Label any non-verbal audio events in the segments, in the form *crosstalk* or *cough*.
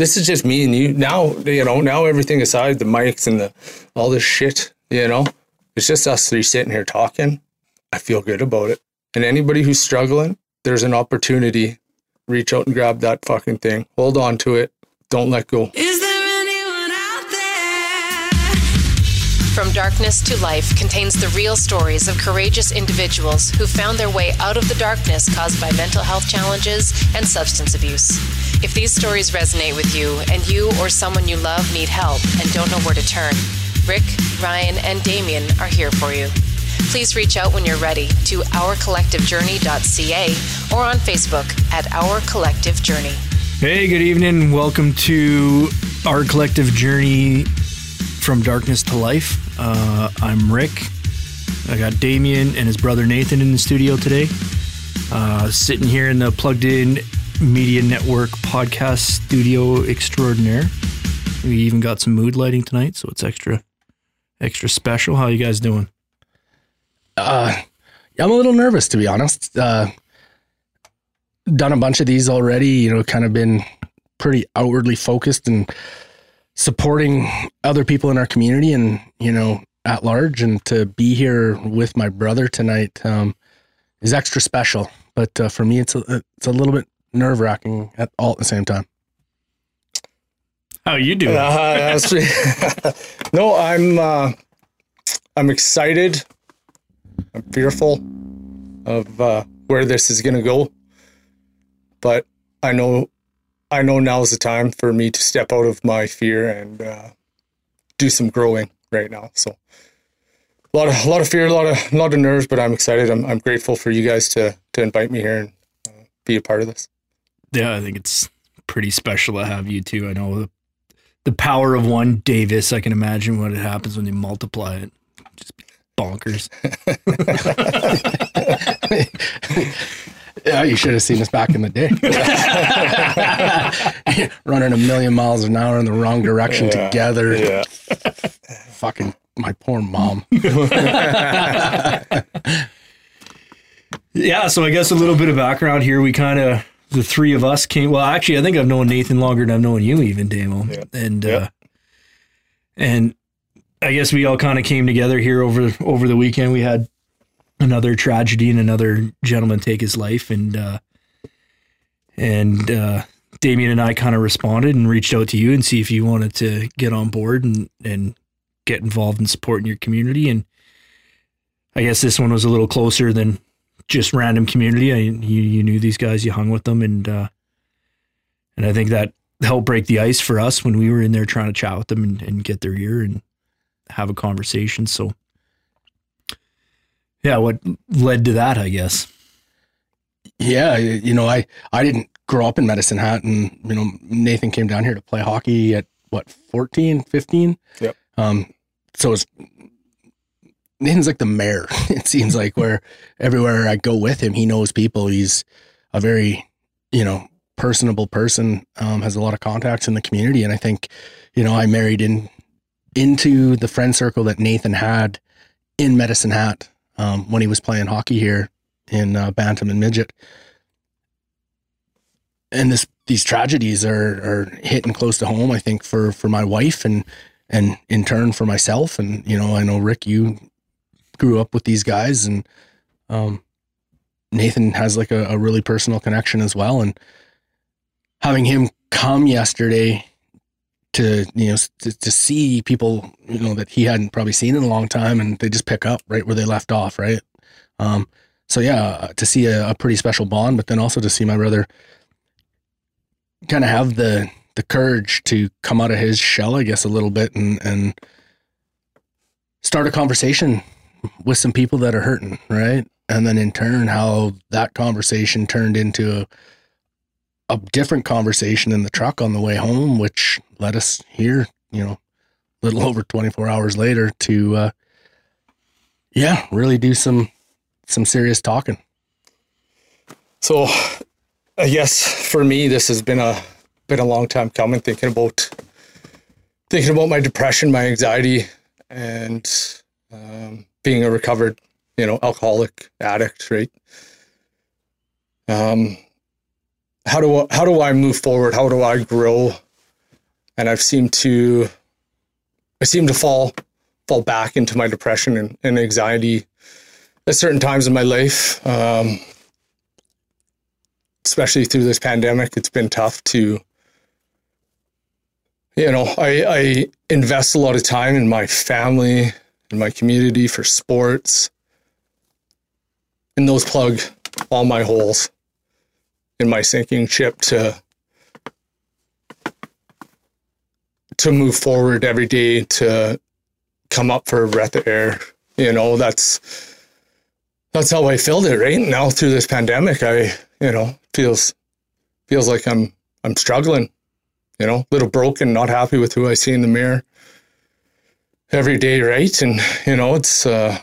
this is just me and you now. You know, now everything aside, the mics and the all this shit. You know, it's just us three sitting here talking. I feel good about it. And anybody who's struggling, there's an opportunity. Reach out and grab that fucking thing. Hold on to it. Don't let go. From Darkness to Life contains the real stories of courageous individuals who found their way out of the darkness caused by mental health challenges and substance abuse. If these stories resonate with you and you or someone you love need help and don't know where to turn, Rick, Ryan, and Damien are here for you. Please reach out when you're ready to ourcollectivejourney.ca or on Facebook at Our Collective Journey. Hey, good evening. Welcome to our collective journey from darkness to life. Uh, I'm Rick. I got Damien and his brother Nathan in the studio today. Uh, sitting here in the Plugged In Media Network podcast studio extraordinaire. We even got some mood lighting tonight, so it's extra, extra special. How you guys doing? Uh, I'm a little nervous to be honest. Uh, done a bunch of these already. You know, kind of been pretty outwardly focused and supporting other people in our community and you know at large. And to be here with my brother tonight um, is extra special. But uh, for me, it's a it's a little bit nerve wracking at all at the same time. How you doing? Uh, *laughs* no, I'm uh, I'm excited. I'm fearful of uh, where this is gonna go, but I know I know now is the time for me to step out of my fear and uh, do some growing right now. So a lot of a lot of fear, a lot of a lot of nerves, but I'm excited. I'm I'm grateful for you guys to to invite me here and uh, be a part of this. Yeah, I think it's pretty special to have you too. I know the, the power of one Davis. I can imagine what it happens when you multiply it. Just bonkers. *laughs* *laughs* *laughs* Yeah, you should have seen us back in the day. *laughs* Running a million miles an hour in the wrong direction Yeah, together. yeah. Fucking my poor mom. *laughs* Yeah, so I guess a little bit of background here. We kind of the three of us came. Well, actually, I think I've known Nathan longer than I've known you, even Damo. Yeah. And Yeah. uh, and I guess we all kind of came together here over over the weekend. We had another tragedy and another gentleman take his life, and uh, and uh, Damien and I kind of responded and reached out to you and see if you wanted to get on board and and get involved in supporting your community. And I guess this one was a little closer than just random community. I, you you knew these guys, you hung with them, and uh, and I think that helped break the ice for us when we were in there trying to chat with them and, and get their ear and have a conversation. So yeah, what led to that, I guess. Yeah, you know, I I didn't grow up in Medicine Hat, and you know, Nathan came down here to play hockey at what 14, 15? Yep. Um, so it's Nathan's like the mayor. *laughs* It seems like where everywhere I go with him, he knows people. He's a very, you know, personable person. Um, has a lot of contacts in the community, and I think, you know, I married in into the friend circle that Nathan had in Medicine Hat um, when he was playing hockey here in uh, Bantam and Midget. And this these tragedies are are hitting close to home. I think for for my wife and and in turn for myself. And you know, I know Rick, you grew up with these guys, and um, Nathan has like a, a really personal connection as well. And having him come yesterday to you know to, to see people you know that he hadn't probably seen in a long time, and they just pick up right where they left off, right. Um, so yeah, to see a, a pretty special bond, but then also to see my brother kind of have the the courage to come out of his shell, I guess, a little bit and and start a conversation with some people that are hurting, right? And then in turn, how that conversation turned into a, a different conversation in the truck on the way home, which led us here, you know, a little *laughs* over 24 hours later to, uh, yeah, really do some, some serious talking. So, I guess for me, this has been a been a long time coming. Thinking about thinking about my depression, my anxiety, and um, being a recovered, you know, alcoholic addict. Right. Um, how do I, how do I move forward? How do I grow and I've seemed to I seem to fall fall back into my depression and, and anxiety at certain times in my life. Um, especially through this pandemic, it's been tough to you know, I, I invest a lot of time in my family, in my community for sports. And those plug all my holes in my sinking ship to to move forward every day to come up for a breath of air. You know, that's that's how I filled it right now through this pandemic. I, you know, feels feels like I'm I'm struggling, you know, little broken, not happy with who I see in the mirror every day, right? And you know, it's uh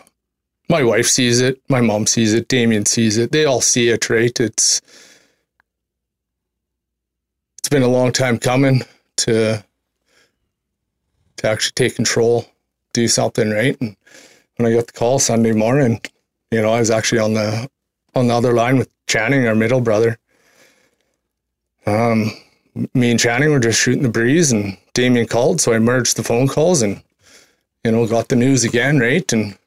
my wife sees it, my mom sees it, Damien sees it. They all see it, right? It's it's been a long time coming to to actually take control, do something right. And when I got the call Sunday morning, you know, I was actually on the on the other line with Channing, our middle brother. Um, me and Channing were just shooting the breeze, and Damien called, so I merged the phone calls and you know got the news again, right? And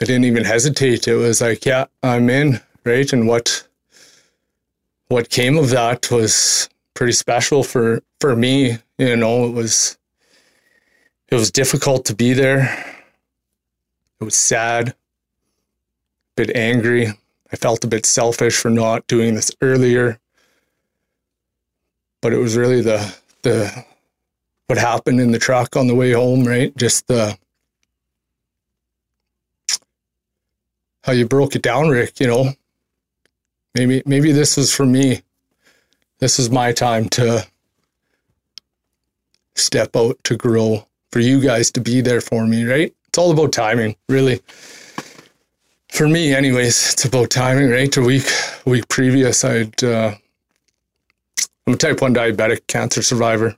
I didn't even hesitate. It was like, yeah, I'm in, right? And what what came of that was pretty special for for me. You know, it was it was difficult to be there. It was sad, a bit angry. I felt a bit selfish for not doing this earlier. But it was really the the what happened in the truck on the way home, right? Just the how you broke it down, Rick, you know. Maybe maybe this was for me. This is my time to step out to grow, for you guys to be there for me, right? It's all about timing, really. For me, anyways, it's about timing, right? A week week previous, I'd uh, I'm a type one diabetic cancer survivor.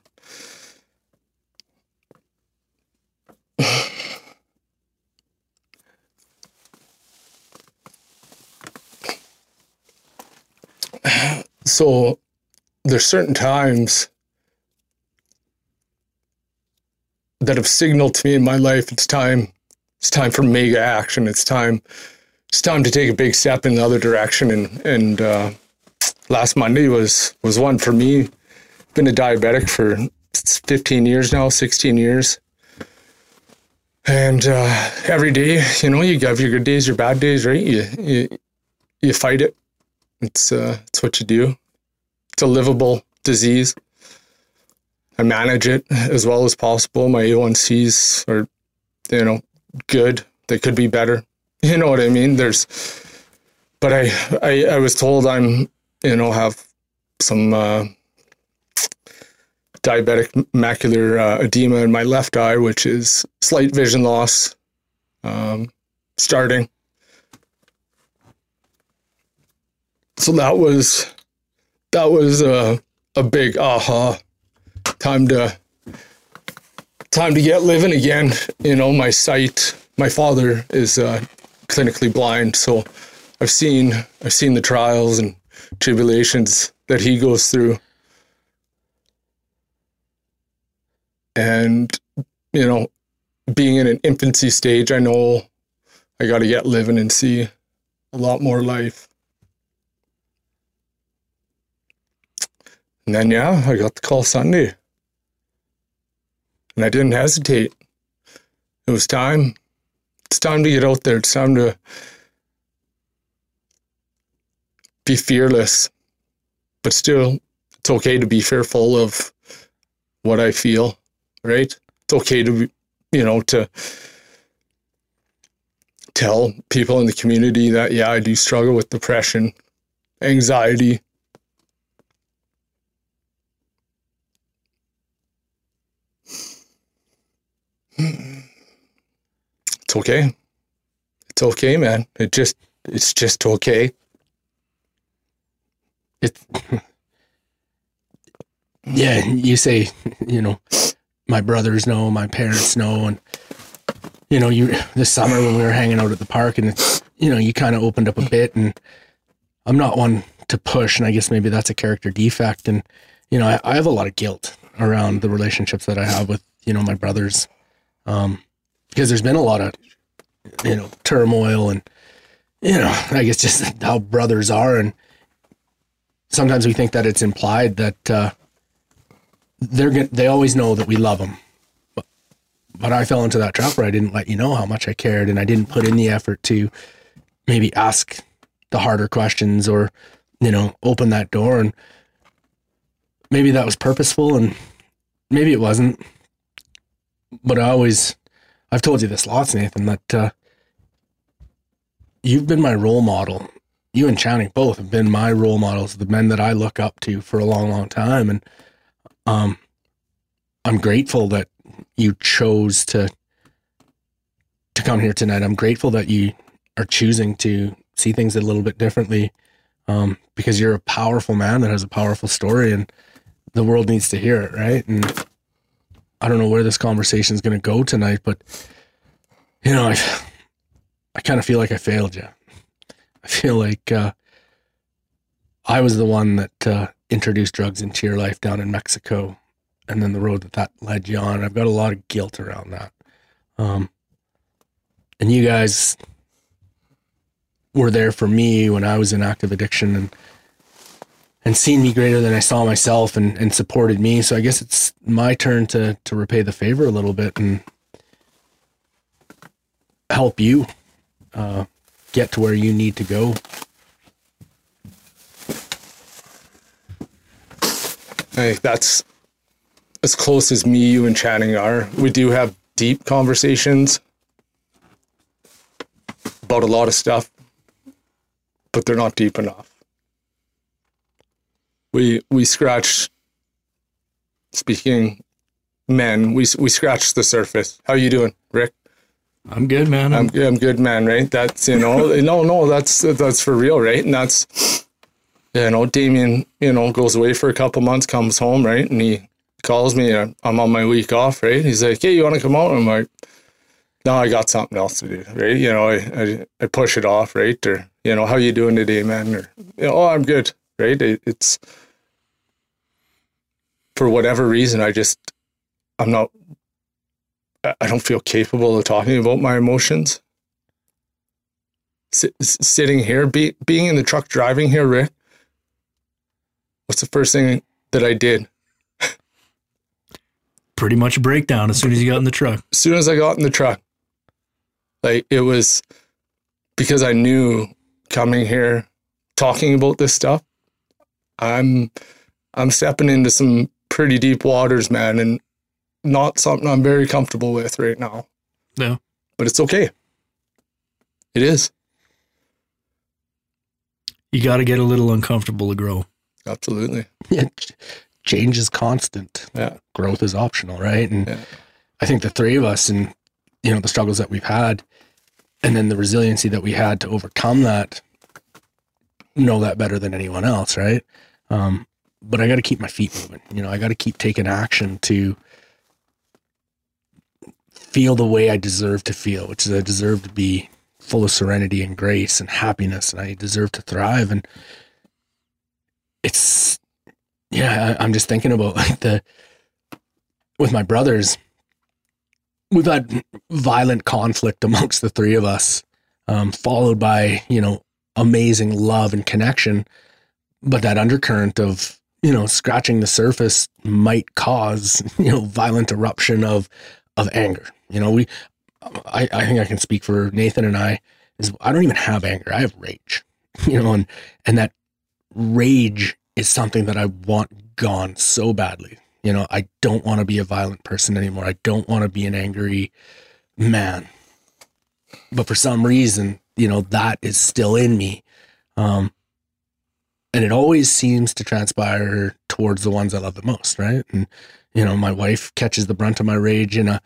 *sighs* so there's certain times that have signaled to me in my life it's time it's time for mega action. It's time it's time to take a big step in the other direction. And and uh, last monday was was one for me. Been a diabetic for 15 years now 16 years. And uh, every day you know you have your good days your bad days right? You you, you fight it. It's uh, it's what you do it's a livable disease. I manage it as well as possible. My A1Cs are, you know, good. They could be better. *laughs* You know what I mean? There's, but I, I, I was told I'm, you know, have some uh, diabetic macular uh, edema in my left eye, which is slight vision loss, um, starting. So that was that was a a big aha. Time to time to get living again you know my sight. My father is uh, clinically blind so i've seen i've seen the trials and tribulations that he goes through. And you know being in an infancy stage i know i got to get living and see a lot more life And then, yeah, I got the call Sunday. And I didn't hesitate. It was time. It's time to get out there. It's time to be fearless. But still, it's okay to be fearful of what I feel, right? It's okay to, you know, to tell people in the community that, yeah, I do struggle with depression, anxiety, It's okay. It's okay, man. It just it's just okay. It, *laughs* yeah, you say, *laughs* you know, my brothers know, my parents know, and you know, you this summer when we were hanging out at the park, and it's, you know, you kind of opened up a bit, and I'm not one to push, and I guess maybe that's a character defect, and you know, I, I have a lot of guilt around the relationships that I have with, you know, my brothers. Um, because there's been a lot of, you know, turmoil and, you know, *laughs* I guess just how brothers are. And sometimes we think that it's implied that, uh, they're they always know that we love them. But, but I fell into that trap where I didn't let you know how much I cared and I didn't put in the effort to maybe ask the harder questions or, you know, open that door. And maybe that was purposeful and maybe it wasn't. But I always, I've told you this lots, Nathan, that uh, you've been my role model. You and Channing both have been my role models, the men that I look up to for a long, long time. And um, I'm grateful that you chose to to come here tonight. I'm grateful that you are choosing to see things a little bit differently um, because you're a powerful man that has a powerful story and the world needs to hear it, right? And I don't know where this conversation is going to go tonight, but you know, I I kind of feel like I failed you. I feel like uh, I was the one that uh, introduced drugs into your life down in Mexico, and then the road that that led you on. I've got a lot of guilt around that. Um, and you guys were there for me when I was in active addiction and and seen me greater than I saw myself and, and supported me. So I guess it's my turn to to repay the favor a little bit and help you uh, get to where you need to go. Hey, that's as close as me, you, and Channing are. We do have deep conversations about a lot of stuff, but they're not deep enough. We we scratch. Speaking men, we we scratch the surface. How you doing, Rick? I'm good, man. I'm, I'm I'm good, man. Right? That's you know, *laughs* no, no, that's that's for real, right? And that's you know, Damien, you know, goes away for a couple months, comes home, right, and he calls me. uh, I'm on my week off, right? He's like, "Hey, you want to come out?" I'm like, "No, I got something else to do." Right? You know, I, I I push it off, right? Or you know, how you doing today, man? Or you know, oh, I'm good, right? It, it's for whatever reason, I just I'm not. I don't feel capable of talking about my emotions. S- sitting here, be, being in the truck, driving here, Rick. What's the first thing that I did? pretty much a breakdown as soon as you got in the truck. as soon as I got in the truck, like it was because I knew coming here, talking about this stuff, I'm I'm stepping into some pretty deep waters, man, and not something I'm very comfortable with right now. No. But it's okay. It is. You got to get a little uncomfortable to grow. Absolutely. *laughs* Yeah, change is constant. Yeah. Growth is optional, right? And Yeah. I think the three of us and you know the struggles that we've had and then the resiliency that we had to overcome that know that better than anyone else, right? Um, but I got to keep my feet moving. You know, I got to keep taking action to feel the way I deserve to feel, which is I deserve to be full of serenity and grace and happiness, and I deserve to thrive. And it's yeah, I, I'm just thinking about *laughs* like the with my brothers. We've had violent conflict amongst the three of us, um, followed by you know amazing love and connection. But that undercurrent of you know scratching the surface might cause *laughs* you know violent eruption of of anger. You know, we I, I think I can speak for Nathan and I is I don't even have anger. I have rage. *laughs* You know, and and that rage is something that I want gone so badly. You know, I don't want to be a violent person anymore. I don't want to be an angry man. But for some reason, you know, that is still in me. Um, and it always seems to transpire towards the ones I love the most, right? And, you know, my wife catches the brunt of my rage in a,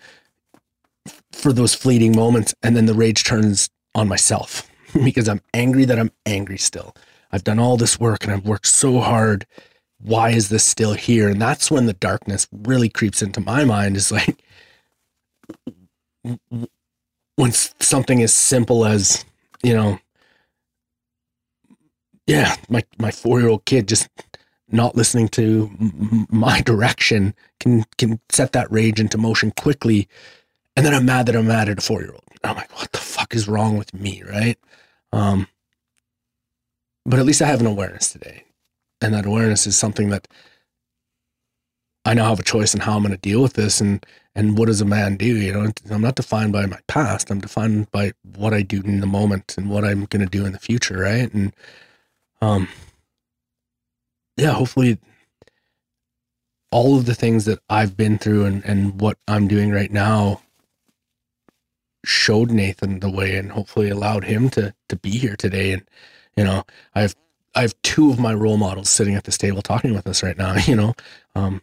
for those fleeting moments. And then the rage turns on myself *laughs* because I'm angry that I'm angry still. I've done all this work and I've worked so hard. Why is this still here? And that's when the darkness really creeps into my mind is like when something as simple as, you know, yeah, my, my four year old kid just not listening to my direction can can set that rage into motion quickly. And then i'm mad that i'm mad at a four year old i'm like what the fuck is wrong with me? Right? Um but at least i have an awareness today. And that awareness is something that i now have a choice in how i'm going to deal with this and and what does a man do you know? I'm not defined by my past. I'm defined by what i do in the moment and what i'm going to do in the future right? And um yeah hopefully all of the things that i've been through and and what i'm doing right now showed nathan the way and hopefully allowed him to to be here today. And you know i have i have two of my role models sitting at this table talking with us right now *laughs* you know. Um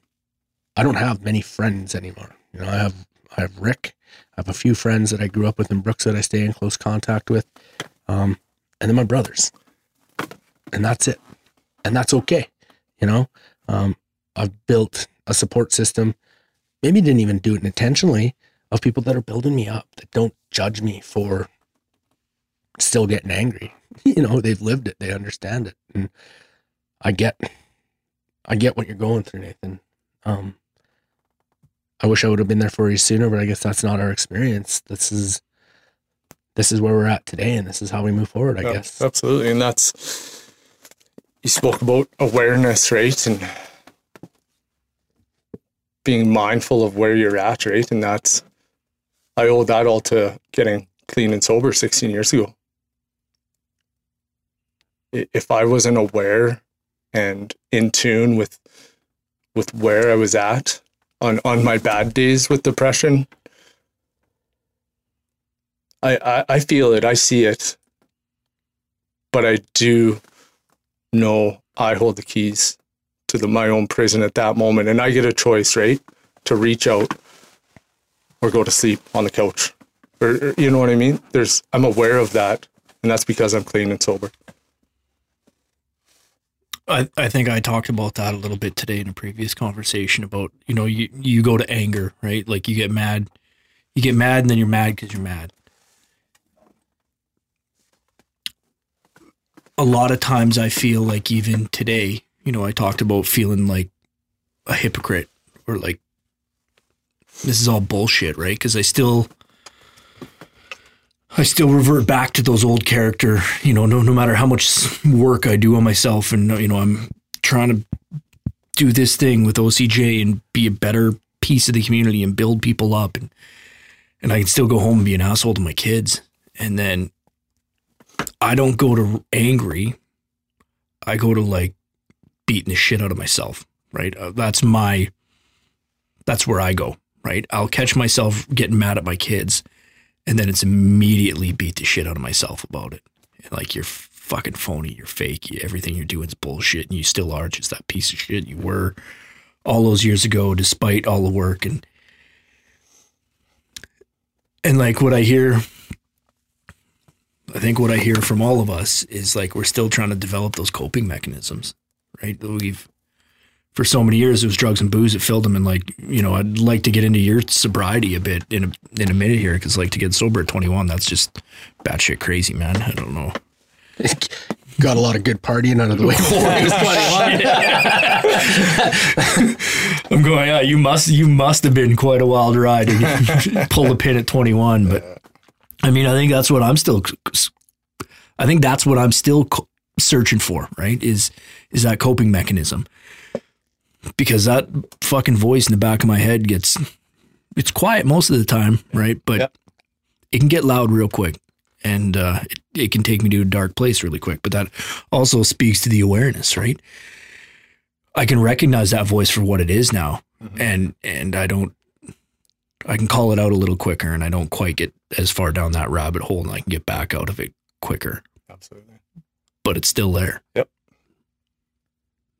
i don't have many friends anymore. You know i have i have rick. I have a few friends that i grew up with in brooks that i stay in close contact with. Um and then my brothers and that's it. And that's okay you know? Um, i've built a support system maybe didn't even do it intentionally of people that are building me up that don't judge me for still getting angry. *laughs* You know they've lived it they understand it and i get i get what you're going through nathan. Um, i wish i would have been there for you sooner but i guess that's not our experience. This is this is where we're at today and this is how we move forward i Yeah, guess. absolutely, and that's you spoke about awareness, right, and being mindful of where you're at, right, and that's I owe that all to getting clean and sober 16 years ago. If I wasn't aware and in tune with with where I was at on on my bad days with depression, I, I, I feel it, I see it, but I do know I hold the keys to the, my own prison at that moment, and I get a choice, right, to reach out or go to sleep on the couch, or, or- you know what I mean. There's I'm aware of that, and that's because I'm clean and sober. I, I think I talked about that a little bit today in a previous conversation about, you know, you, you go to anger, right? Like you get mad, you get mad and then you're mad because you're mad. A lot of times I feel like even today, you know, I talked about feeling like a hypocrite or like this is all bullshit, right? Because I still, I still revert back to those old character, you know, no, no matter how much work I do on myself and, you know, I'm trying to do this thing with OCJ and be a better piece of the community and build people up and, and I can still go home and be an asshole to my kids. And then I don't go to angry. I go to like beating the shit out of myself, right? Uh, that's my, that's where I go, right? I'll catch myself getting mad at my kids and then it's immediately beat the shit out of myself about it. And Like you're fucking phony, you're fake, everything you're doing is bullshit, and you still are just that piece of shit you were all those years ago, despite all the work and and like what I hear. I think what I hear from all of us is like we're still trying to develop those coping mechanisms, right? We've for so many years it was drugs and booze that filled them. And like you know i'd like to get into your sobriety a bit in a in a minute here because like to get sober at 21 that's just batshit crazy man. I don't know. *laughs* Got a lot of good partying out of the way before he was *laughs* 21 i'm going yeah you must you must have been quite a wild ride to *laughs* pull the pin at 21 but i mean i think that's what i'm still i think that's what i'm still searching for right is is that coping mechanism. Because that fucking voice in the back of my head gets it's quiet most of the time right but Yep. it can get loud real quick. And uh, it, it can take me to a dark place really quick. But that also speaks to the awareness right? I can recognize that voice for what it is now. And and i don't i can call it out a little quicker and i don't quite get as far down that rabbit hole and i can get back out of it quicker. Absolutely. but it's still there. Yep.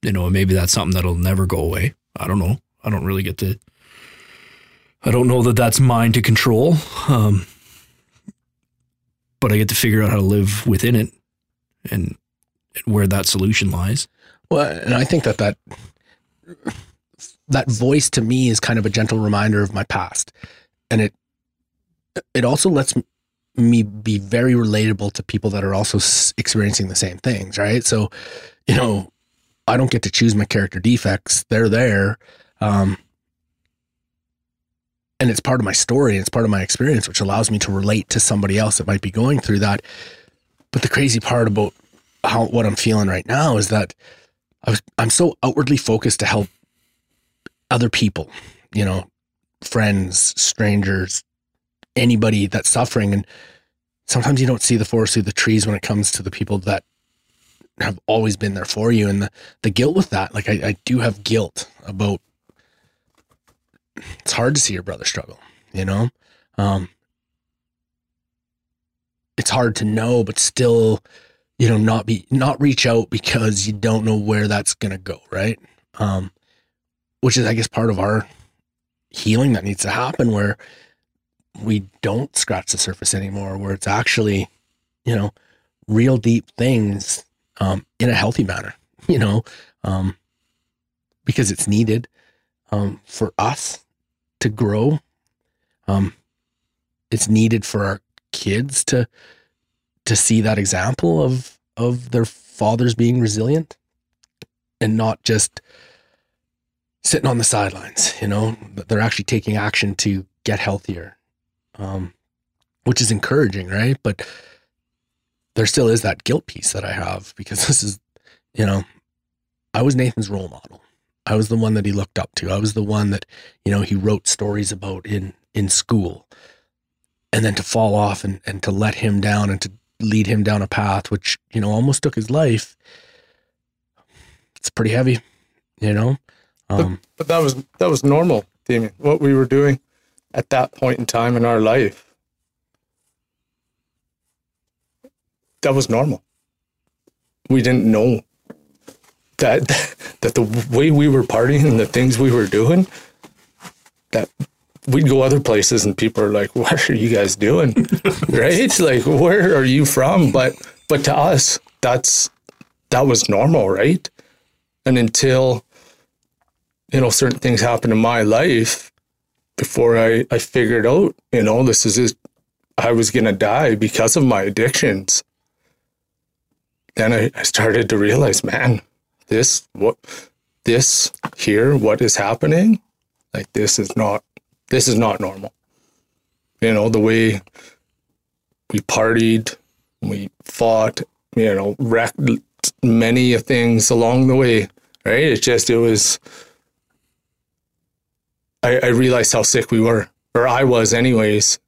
you know maybe that's something that'll never go away. I don't know. I don't really get to i don't know that that's mine to control um but i get to figure out how to live within it and where that solution lies. Well, and I think that that that voice to me is kind of a gentle reminder of my past, and it it also lets me be very relatable to people that are also experiencing the same things, right? So, you know, I don't get to choose my character defects. They're there. Um, and it's part of my story and it's part of my experience, which allows me to relate to somebody else that might be going through that. But the crazy part about how what I'm feeling right now is that I was I'm so outwardly focused to help other people, you know, friends, strangers, anybody that's suffering. And sometimes you don't see the forest through the trees when it comes to the people that have always been there for you. And the, the guilt with that, like I, I do have guilt about it's hard to see your brother struggle, you know? Um, it's hard to know, but still, you know, not be, not reach out because you don't know where that's going to go. Right. Um, which is, I guess, part of our healing that needs to happen where we don't scratch the surface anymore, where it's actually, you know, real deep things, um, in a healthy manner, *laughs* you know, um, because it's needed, um, for us to grow. Um, it's needed for our kids to to see that example of of their fathers being resilient and not just sitting on the sidelines. You know, that they're actually taking action to get healthier, um, which is encouraging, right? But there still is that guilt piece that I have because *laughs* this is, you know, I was Nathan's role model. I was the one that he looked up to. I was the one that, you know, he wrote stories about in in school. And then to fall off and, and to let him down and to lead him down a path which, you know, almost took his life. It's pretty heavy, you know? Um, But that was that was normal, Damien. What we were doing at that point in time in our life. That was normal. We didn't know that *laughs* that the way we were partying and the things we were doing, that we'd go other places and people are like, "What are you guys doing?" *laughs* right? Like, where are you from? But but to us, that's that was normal, right? And until you know certain things happened in my life before I I figured out, you know, this is just, I was gonna die because of my addictions. Then I, I started to realize, man, this what this here, what is happening, like this is not this is not normal. You know, the way we partied, we fought, you know, wrecked many things along the way, right? It just it was I, I realized how sick we were, or I was anyways,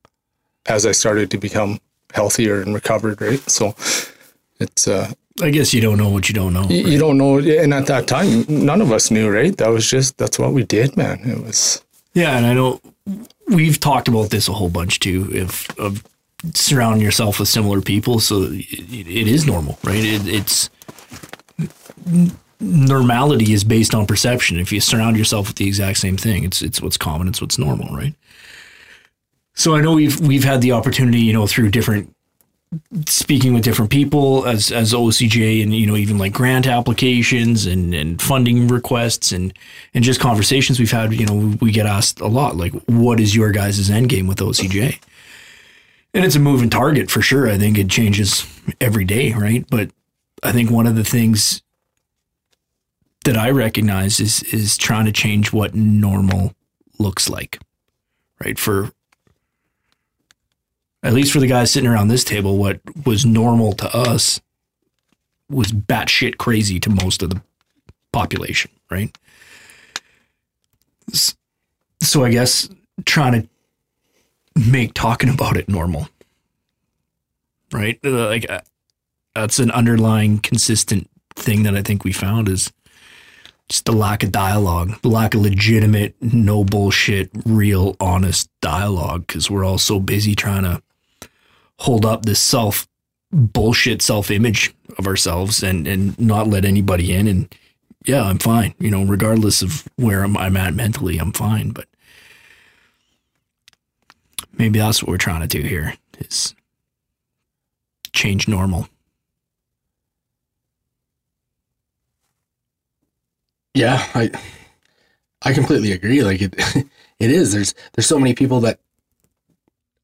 as I started to become healthier and recovered, right? So it's uh I guess you don't know what you don't know. you, you don't know and at that time none of us knew, right? That was just that's what we did, man. It was Yeah, and I know we've talked about this a whole bunch too. If of surrounding yourself with similar people, so it, it is normal, right? It, it's normality is based on perception. If you surround yourself with the exact same thing, it's it's what's common, it's what's normal, right? So I know we've we've had the opportunity, you know, through different speaking with different people as as OCJ and you know even like grant applications and and funding requests and and just conversations we've had you know we get asked a lot like what is your guys' end game with OCJ and it's a moving target for sure I think it changes every day right but I think one of the things that I recognize is is trying to change what normal looks like right for at least for the guys sitting around this table, what was normal to us was batshit crazy to most of the population, right? So I guess trying to make talking about it normal, right? Uh, Like uh, that's an underlying consistent thing that I think we found is just the lack of dialogue, the lack of legitimate, no bullshit, real, honest dialogue, because we're all so busy trying to hold up this self bullshit self image of ourselves and and not let anybody in. And yeah i'm fine you know regardless of where i'm, I'm at mentally i'm fine. But maybe that's what we're trying to do here is change normal Yeah, I I completely agree. Like it *laughs* it is. There's there's so many people that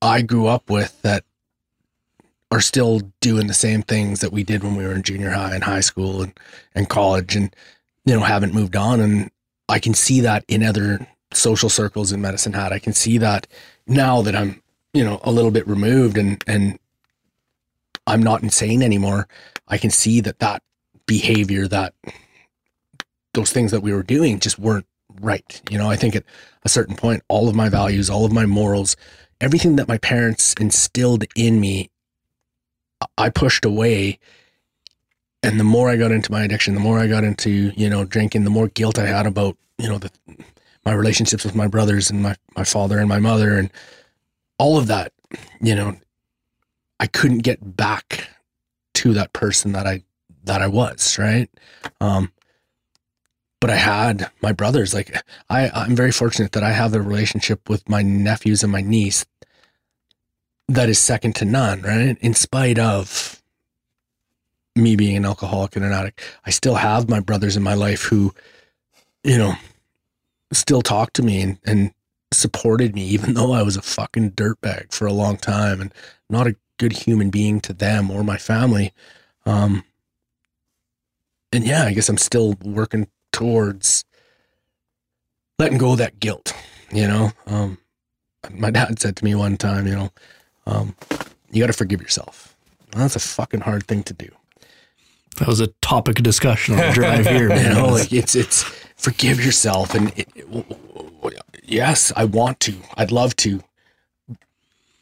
I grew up with that are still doing the same things that we did when we were in junior high and high school and, and college and you know, haven't moved on. And I can see that in other social circles in Medicine Hat. I can see that now that I'm, you know, a little bit removed and, and I'm not insane anymore. I can see that that behavior, that those things that we were doing just weren't right. You know, I think at a certain point, all of my values, all of my morals, everything that my parents instilled in me, I pushed away. And the more I got into my addiction, the more I got into, you know, drinking, the more guilt I had about, you know, the, my relationships with my brothers and my, my father and my mother and all of that, you know, I couldn't get back to that person that I, that I was, right? Um, but I had my brothers. Like I, I'm very fortunate that I have a relationship with my nephews and my niece that is second to none, right? In spite of me being an alcoholic and an addict, I still have my brothers in my life who, you know, still talk to me and, and supported me, even though I was a fucking dirtbag for a long time and not a good human being to them or my family. Um, and yeah, I guess I'm still working towards letting go of that guilt, you know? Um, my dad said to me one time, you know, um, you got to forgive yourself. Well, that's a fucking hard thing to do. That was a topic of discussion on the drive here. *laughs* You Man. know, like it's, it's forgive yourself. And it, it- yes, I want to, I'd love to.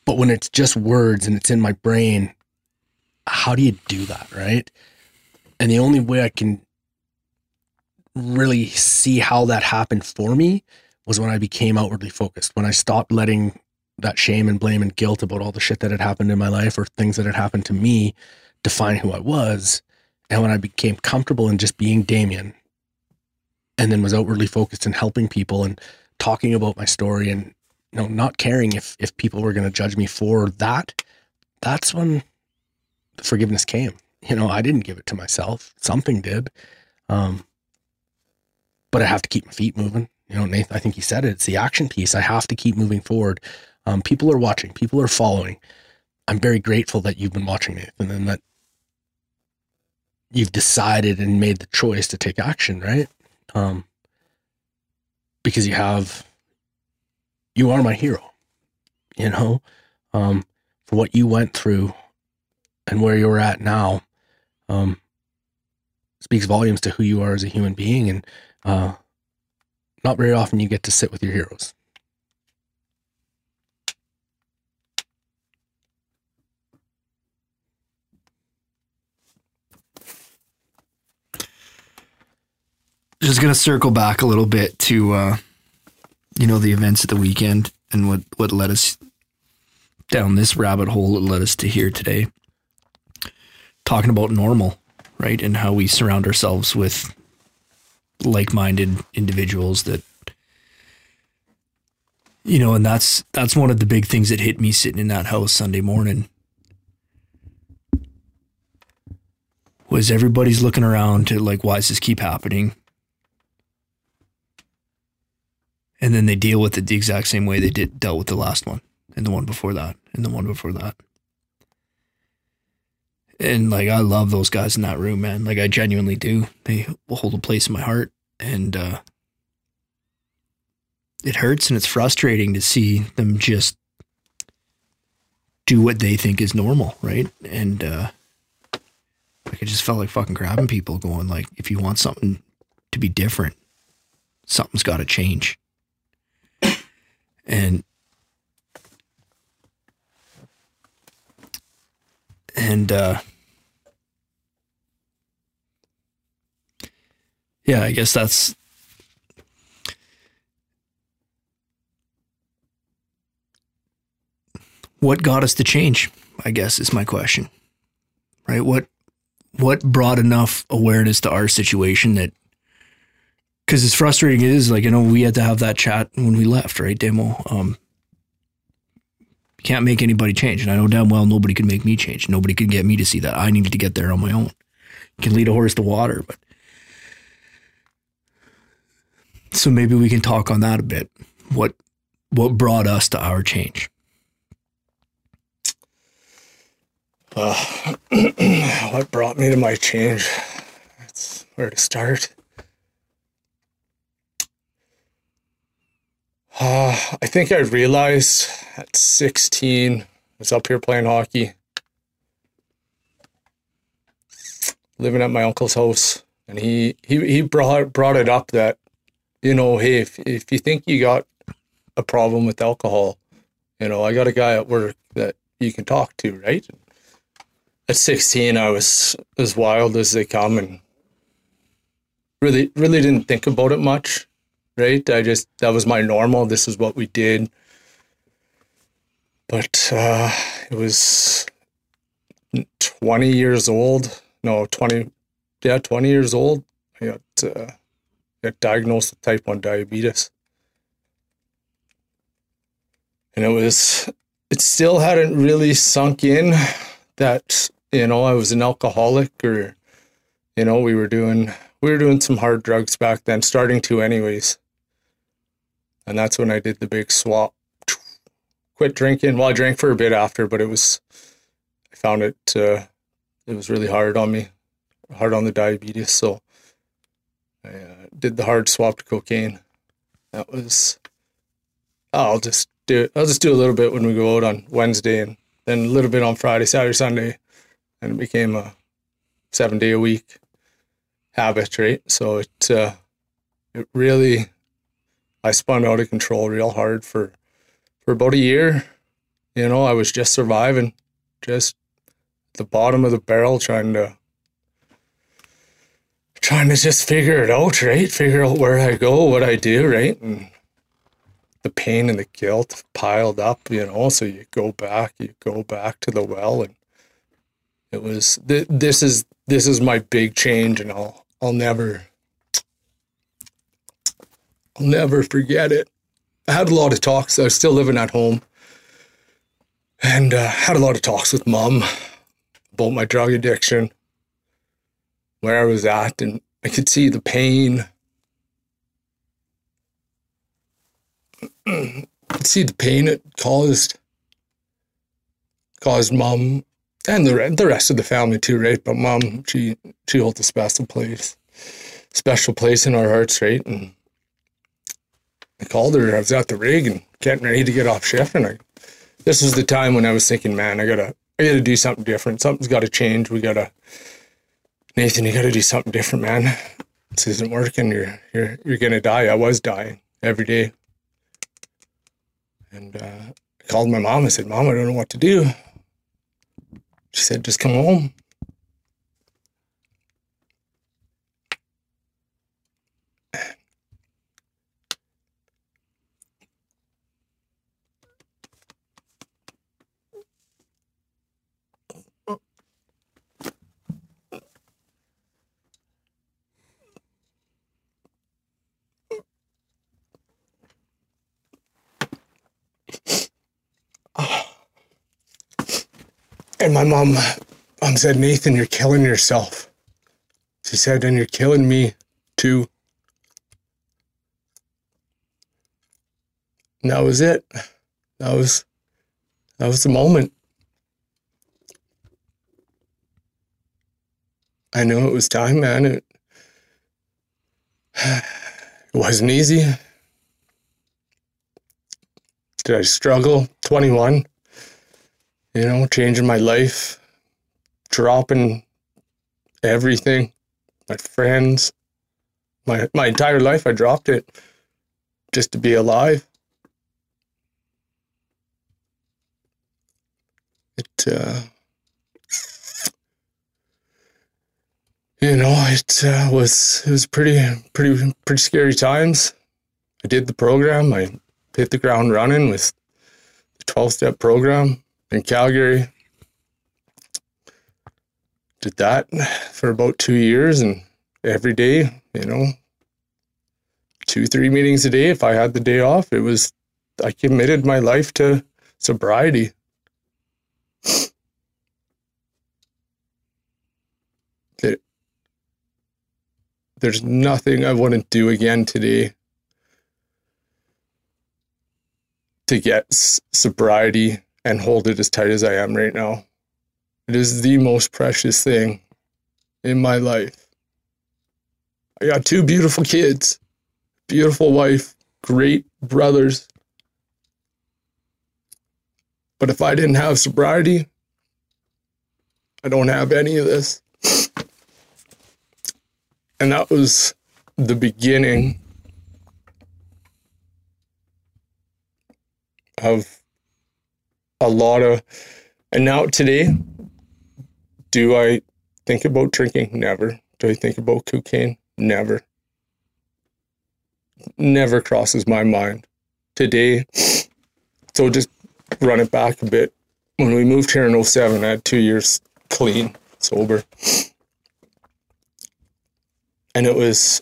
But when it's just words and it's in my brain, how do you do that? Right. And the only way I can really see how that happened for me was when I became outwardly focused, when I stopped letting that shame and blame and guilt about all the shit that had happened in my life or things that had happened to me define who I was. And when I became comfortable in just being Damien and then was outwardly focused in helping people and talking about my story and you know not caring if if people were going to judge me for that, that's when the forgiveness came. You know, I didn't give it to myself. Something did. Um, but I have to keep my feet moving. You know, Nathan, I think he said it. It's the action piece. I have to keep moving forward. Um, people are watching. People are following. I'm very grateful that you've been watching Nathan and that you've decided and made the choice to take action, right? Um, because you have, you are my hero, you know, um, for what you went through and where you're at now, um, speaks volumes to who you are as a human being. And, uh, not very often you get to sit with your heroes. Just gonna circle back a little bit to uh, you know the events of the weekend and what what led us down this rabbit hole that led us to here today. Talking about normal, right, and how we surround ourselves with like-minded individuals that you know, and that's that's one of the big things that hit me sitting in that house Sunday morning. Was everybody's looking around to like, why does this keep happening? and then they deal with it the exact same way they did dealt with the last one and the one before that and the one before that and like i love those guys in that room man like i genuinely do they hold a place in my heart and uh it hurts and it's frustrating to see them just do what they think is normal right? And uh like i just felt like fucking grabbing people going like if you want something to be different something's got to change. And and uh yeah i guess that's what got us to change i guess is my question right what what brought enough awareness to our situation that because as frustrating it is, like, you know, we had to have that chat when we left, right, Demo? Um, can't make anybody change. And I know damn well nobody can make me change. Nobody can get me to see that. I needed to get there on my own. You can lead a horse to water, but. So maybe we can talk on that a bit. What what brought us to our change? Uh, *clears throat* what brought me to my change? That's where to start. Uh, I think I realized at 16, I was up here playing hockey, living at my uncle's house, and he he he brought brought it up that you know, hey, if if you think you got a problem with alcohol, you know, I got a guy at work that you can talk to, right? At 16, I was as wild as they come and really really didn't think about it much right? I just that was my normal. This is what we did. But uh, it was twenty years old. No, twenty. Yeah, twenty years old. I got uh, diagnosed with type one diabetes, and it was. It still hadn't really sunk in that you know I was an alcoholic or you know we were doing we were doing some hard drugs back then starting to anyways and that's when I did the big swap. Quit drinking. Well, I drank for a bit after, but it was I found it uh, it was really hard on me, hard on the diabetes. So I uh, did the hard swap to cocaine. That was I'll just do I'll just do a little bit when we go out on Wednesday, and then a little bit on Friday, Saturday, Sunday, and it became a seven day a week habit, right? So it uh, it really I spun out of control real hard for for about a year. You know, I was just surviving, just the bottom of the barrel, trying to trying to just figure it out, right? Figure out where I go, what I do, right? And the pain and the guilt piled up, you know. So you go back, you go back to the well, and it was th- this is this is my big change, and I'll I'll never I'll never forget it. I had a lot of talks. I was still living at home, and uh, had a lot of talks with mom about my drug addiction, where I was at, and I could see the pain. *clears throat* I could see the pain it caused caused mom and the the rest of the family too, right? But mom, she she holds a special place, special place in our hearts, right? And I called her. I was at the rig and getting ready to get off shift, and I. This was the time when I was thinking, man, I gotta, I gotta do something different. Something's got to change. We gotta, Nathan, you gotta do something different, man. This isn't working. You're, you're, you're gonna die. I was dying every day. And uh, I called my mom. I said, Mom, I don't know what to do. She said, just come home. *sighs* And my mom, mom said, Nathan, you're killing yourself. She said, and you're killing me too. And that was it. That was that was the moment. I knew it was time, man. It, *sighs* it wasn't easy. Did I struggle? 21 you know, changing my life, dropping everything, my friends, my my entire life. I dropped it just to be alive. It, uh, you know, it uh, was it was pretty pretty pretty scary times. I did the program. I hit the ground running with the twelve step program in Calgary. Did that for about two years and every day, you know, two, three meetings a day. If I had the day off, it was, I committed my life to sobriety. There's nothing I wouldn't do again today to get sobriety and hold it as tight as I am right now. It is the most precious thing in my life. I got two beautiful kids, beautiful wife, great brothers. But if I didn't have sobriety, I don't have any of this. And that was the beginning of a lot of, and now today, do I think about drinking? Never. Do I think about cocaine? Never. Never crosses my mind. Today, so just run it back a bit. When we moved here in 07, I had two years clean, sober. And it was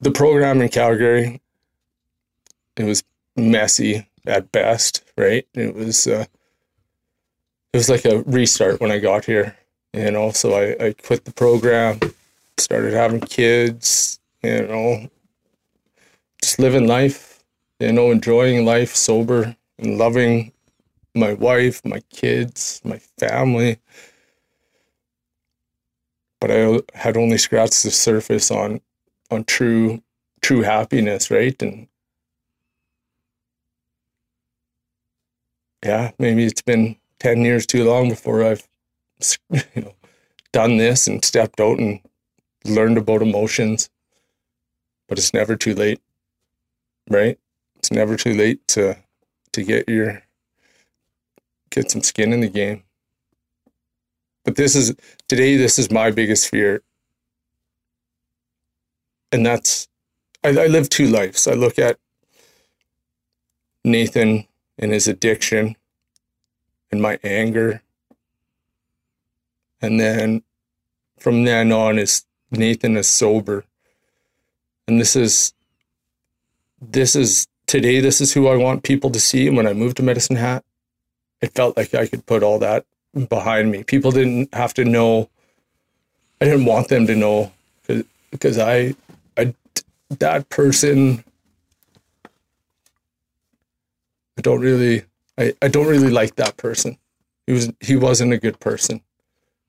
the program in Calgary. It was messy at best, right? It was uh, it was like a restart when I got here, you know. So I, I quit the program, started having kids, you know, just living life, you know, enjoying life sober and loving my wife, my kids, my family. But I had only scratched the surface on on true true happiness, right? And yeah, maybe it's been 10 years too long before I've *laughs* you know done this and stepped out and learned about emotions. But it's never too late. Right? It's never too late to to get your get some skin in the game. But this is today this is my biggest fear. And that's I, I live two lives. I look at Nathan and his addiction and my anger. And then from then on is Nathan is sober. And this is this is today this is who I want people to see. And when I moved to Medicine Hat, it felt like I could put all that behind me. People didn't have to know I didn't want them to know because I I that person I don't really I, I don't really like that person. He was he wasn't a good person.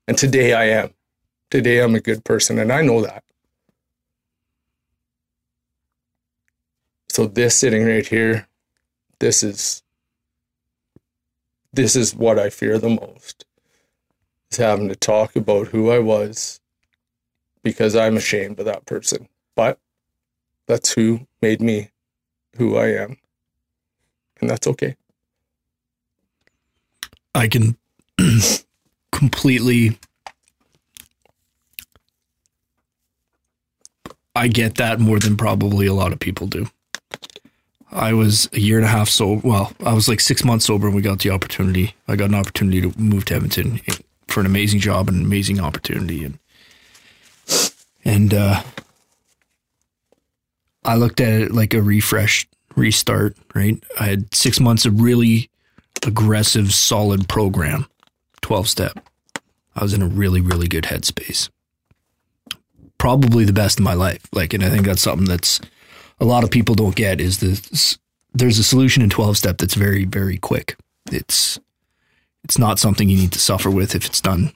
And today I am. Today I'm a good person and I know that. So this sitting right here, this is this is what I fear the most. Is having to talk about who I was because I'm ashamed of that person. But that's who made me who I am. And that's okay. I can *clears throat* completely I get that more than probably a lot of people do. I was a year and a half sober. Well, I was like six months sober, and we got the opportunity. I got an opportunity to move to Edmonton for an amazing job and an amazing opportunity, and and uh, I looked at it like a refresh, restart. Right, I had six months of really aggressive, solid program, twelve step. I was in a really, really good headspace. Probably the best in my life. Like, and I think that's something that's a lot of people don't get is the there's a solution in 12 step that's very very quick it's it's not something you need to suffer with if it's done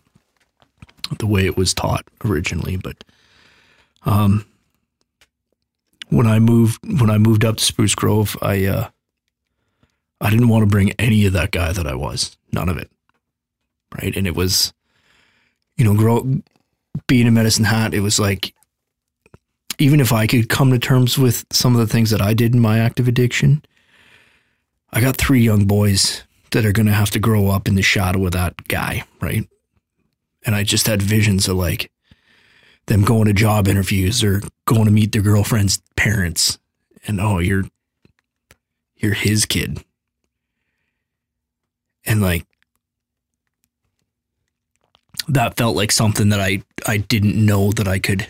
the way it was taught originally but um when i moved when i moved up to spruce grove i uh i didn't want to bring any of that guy that i was. None of it. Right? And it was you know grow being a medicine hat it was like even if I could come to terms with some of the things that I did in my active addiction, I got three young boys that are going to have to grow up in the shadow of that guy, right? And I just had visions of like them going to job interviews or going to meet their girlfriend's parents and oh, you're you're his kid. And like that felt like something that I I didn't know that I could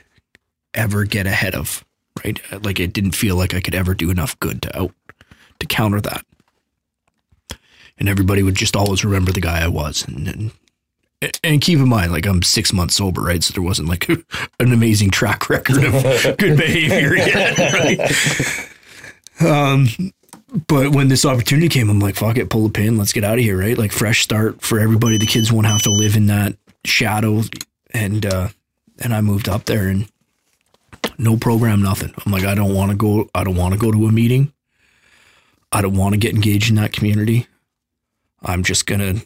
ever get ahead of, right? Like it didn't feel like I could ever do enough good to out to counter that. And everybody would just always remember the guy I was. And, and, and keep in mind, like I'm six months sober, right? So there wasn't like *laughs* an amazing track record of *laughs* good behavior yet, right? Um, but when this opportunity came, I'm like, fuck it, pull the pin, let's get out of here, right? Like fresh start for everybody. The kids won't have to live in that shadow. And uh, and I moved up there and no program, nothing. I'm like, I don't want to go. I don't want to go to a meeting. I don't want to get engaged in that community. I'm just gonna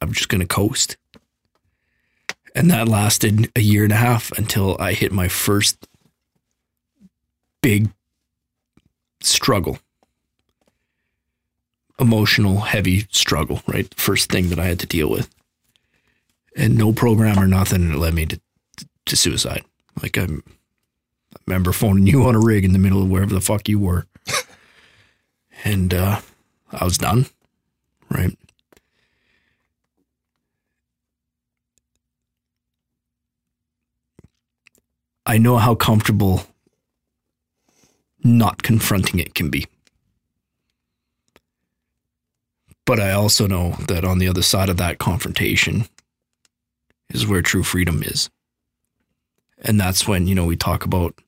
I'm just gonna coast. And that lasted a year and a half until I hit my first big struggle. Emotional, heavy struggle, right? First thing that I had to deal with. And no program or nothing led me to, to suicide. Like I'm, I remember phoning you on a rig in the middle of wherever the fuck you were. *laughs* and uh, I was done, right? I know how comfortable not confronting it can be. But I also know that on the other side of that confrontation is where true freedom is. And that's when, you know, we talk about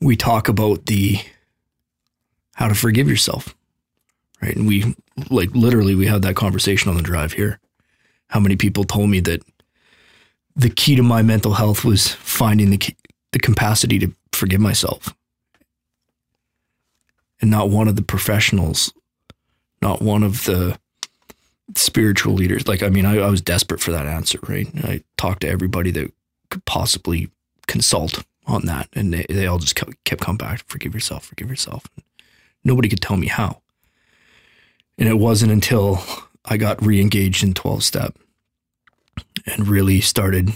we talk about the how to forgive yourself. Right? And we like literally we had that conversation on the drive here. How many people told me that the key to my mental health was finding the the capacity to forgive myself. And not one of the professionals, not one of the spiritual leaders. Like, I mean, I, I was desperate for that answer, right? I talked to everybody that could possibly consult on that, and they, they all just kept, coming back, forgive yourself, forgive yourself. Nobody could tell me how. And it wasn't until I got re engaged in 12 step and really started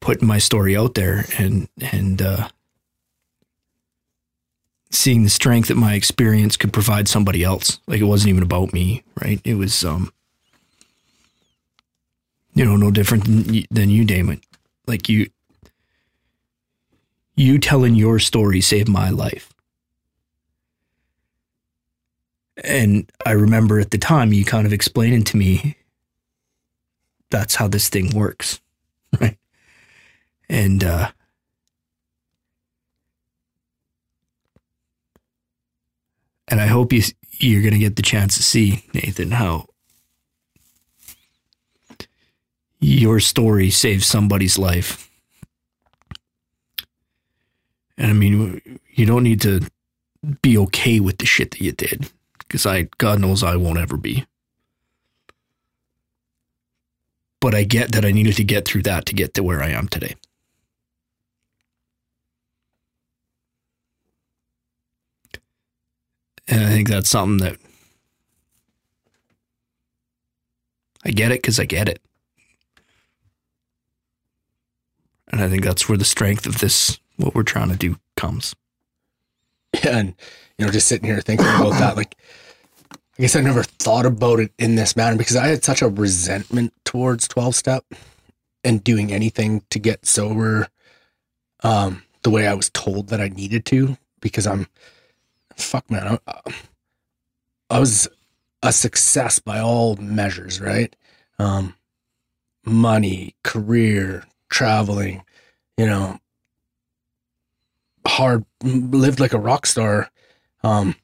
putting my story out there and and uh, seeing the strength that my experience could provide somebody else. Like it wasn't even about me, right? It was um you know no different than than you Damon. Like you you telling your story saved my life. And I remember at the time you kind of explaining to me that's how this thing works, *laughs* right? And uh, and I hope you you're to get the chance to see Nathan how your story saves somebody's life. And I mean, you don't need to be okay with the shit that you did because I, God knows, I won't ever be. But I get that I needed to get through that to get to where I am today. And I think that's something that I get it because I get it. And I think that's where the strength of this, what we're trying to do, comes. Yeah, and you know, just sitting here thinking about that, like I guess I never thought about it in this manner because I had such a resentment towards 12 step and doing anything to get sober um the way I was told that I needed to because I'm fuck man, I, I was a success by all measures, right? Um money, career, traveling, you know, hard lived like a rock star um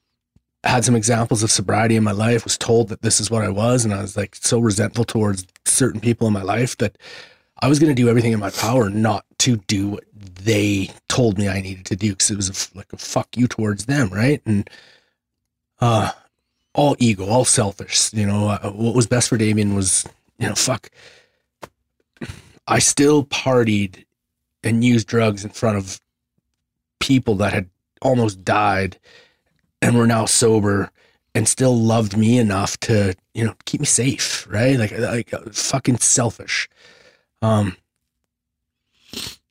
had some examples of sobriety in my life was told that this is what i was and i was like so resentful towards certain people in my life that i was going to do everything in my power not to do what they told me i needed to do because it was a like a fuck you towards them right? And uh all ego all selfish you know uh, what was best for damien was you know fuck. I still partied and used drugs in front of people that had almost died and were now sober and still loved me enough to you know keep me safe right? Like like uh, fucking selfish. Um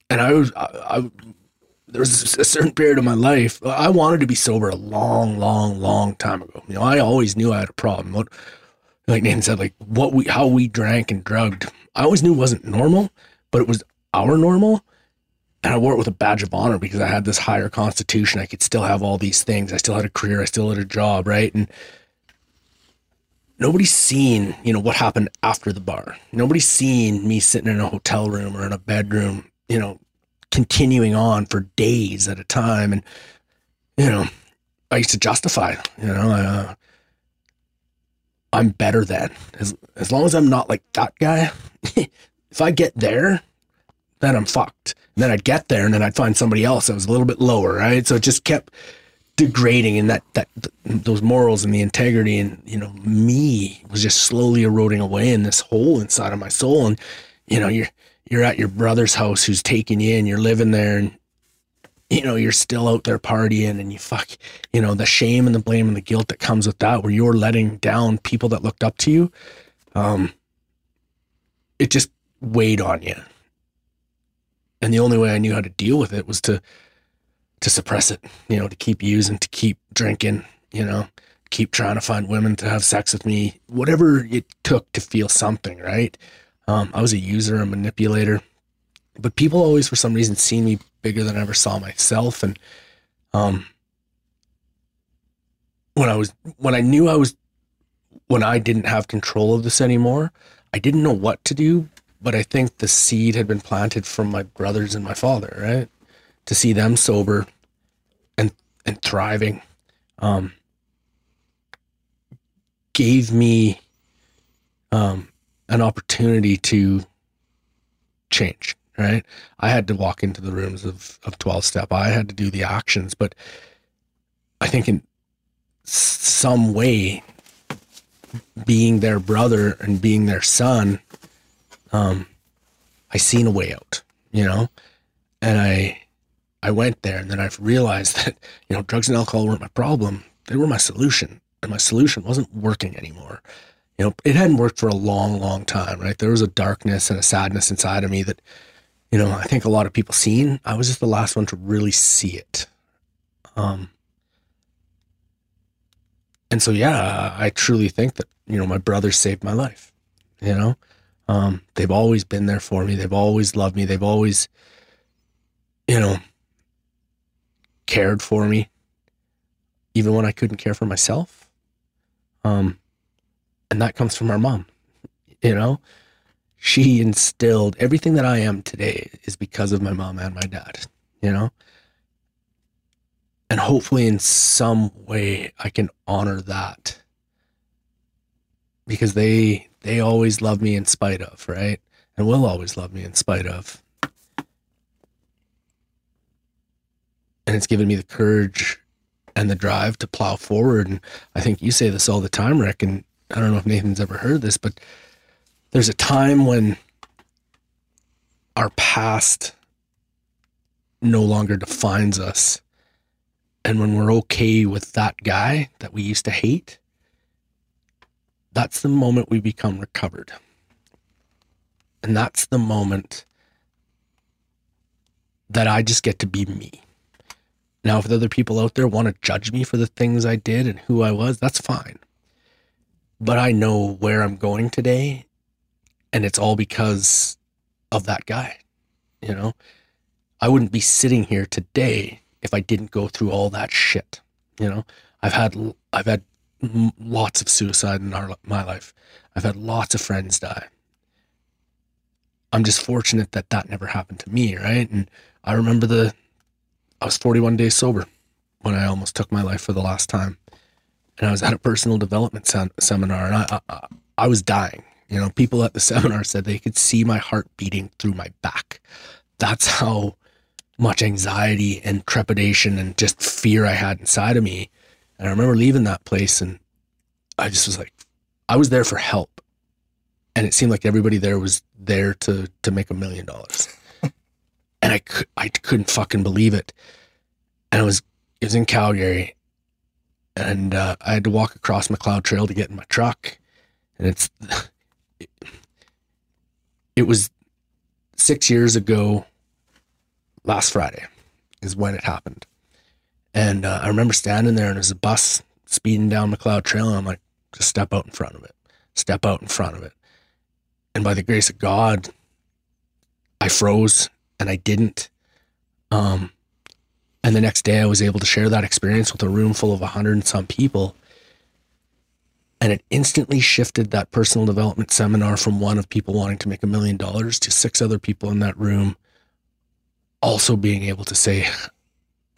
and i was I, I there was a certain period of my life i wanted to be sober a long long long time ago. You know i always knew i had a problem. What like Nathan said like what we how we drank and drugged i always knew wasn't normal but it was our normal and I wore it with a badge of honor because I had this higher constitution. I could still have all these things. I still had a career. I still had a job, right? And nobody's seen, you know, what happened after the bar. Nobody's seen me sitting in a hotel room or in a bedroom, you know, continuing on for days at a time. And, you know, I used to justify, you know, uh, I'm better than as as long as I'm not like that guy. *laughs* if I get there, then I'm fucked. And then I'd get there and then I'd find somebody else that was a little bit lower, right? So it just kept degrading and that that those morals and the integrity and you know me was just slowly eroding away in this hole inside of my soul and you know you're you're at your brother's house who's taking you in you're living there and you know you're still out there partying and you fuck you know the shame and the blame and the guilt that comes with that where you're letting down people that looked up to you um it just weighed on you and the only way i knew how to deal with it was to to suppress it, you know, to keep using, to keep drinking, you know, keep trying to find women to have sex with me, whatever it took to feel something, right? Um, I was a user, a manipulator, but people always, for some reason, seen me bigger than I ever saw myself. And um, when I was, when I knew I was, when I didn't have control of this anymore, I didn't know what to do. But I think the seed had been planted from my brothers and my father, right? to see them sober and and thriving um, gave me um, an opportunity to change right i had to walk into the rooms of of 12 step i had to do the actions but i think in some way being their brother and being their son um i seen a way out you know and i I went there and then I realized *laughs* that, you know, drugs and alcohol weren't my problem. They were my solution. And my solution wasn't working anymore. You know, it hadn't worked for a long, long time, right? There was a darkness and a sadness inside of me that, you know, I think a lot of people seen. I was just the last one to really see it. Um, and so, yeah, I truly think that, you know, my brother saved my life. You know, um, they've always been there for me. They've always loved me. They've always, you know, cared for me, even when I couldn't care for myself. Um, and that comes from our mom. You know, she instilled everything that I am today is because of my mom and my dad. You know, and hopefully in some way I can honor that because they they always love me in spite of, right? And will always love me in spite of. and it's given me the courage and the drive to plow forward. And I think you say this all the time, Rick, and I don't know if Nathan's ever heard this, but there's a time when our past no longer defines us. And when we're okay with that guy that we used to hate, that's the moment we become recovered. And that's the moment that I just get to be me. Now, if the other people out there want to judge me for the things I did and who I was, that's fine. But I know where I'm going today, and it's all because of that guy. You know, I wouldn't be sitting here today if I didn't go through all that shit. You know, I've had I've had lots of suicide in our my life. I've had lots of friends die. I'm just fortunate that that never happened to me, right? And I remember the I was 41 days sober when I almost took my life for the last time. And I was at a personal development sem- seminar and I, I, I was dying. You know, people at the *laughs* seminar said they could see my heart beating through my back. That's how much anxiety and trepidation and just fear I had inside of me. And I remember leaving that place and I just was like, I was there for help. And it seemed like everybody there was there to to make a million dollars *laughs* and I, cou- I couldn't fucking believe it. And it was it was in Calgary, and uh, I had to walk across Macleod Trail to get in my truck, and it's it, *sighs* it was six years ago. Last Friday is when it happened, and uh, I remember standing there, and there's a bus speeding down Macleod Trail, and I'm like, just step out in front of it, step out in front of it, and by the grace of God, I froze and I didn't. Um, and the next day, I was able to share that experience with a room full of a hundred and some people. And it instantly shifted that personal development seminar from one of people wanting to make a million dollars to six other people in that room also being able to say,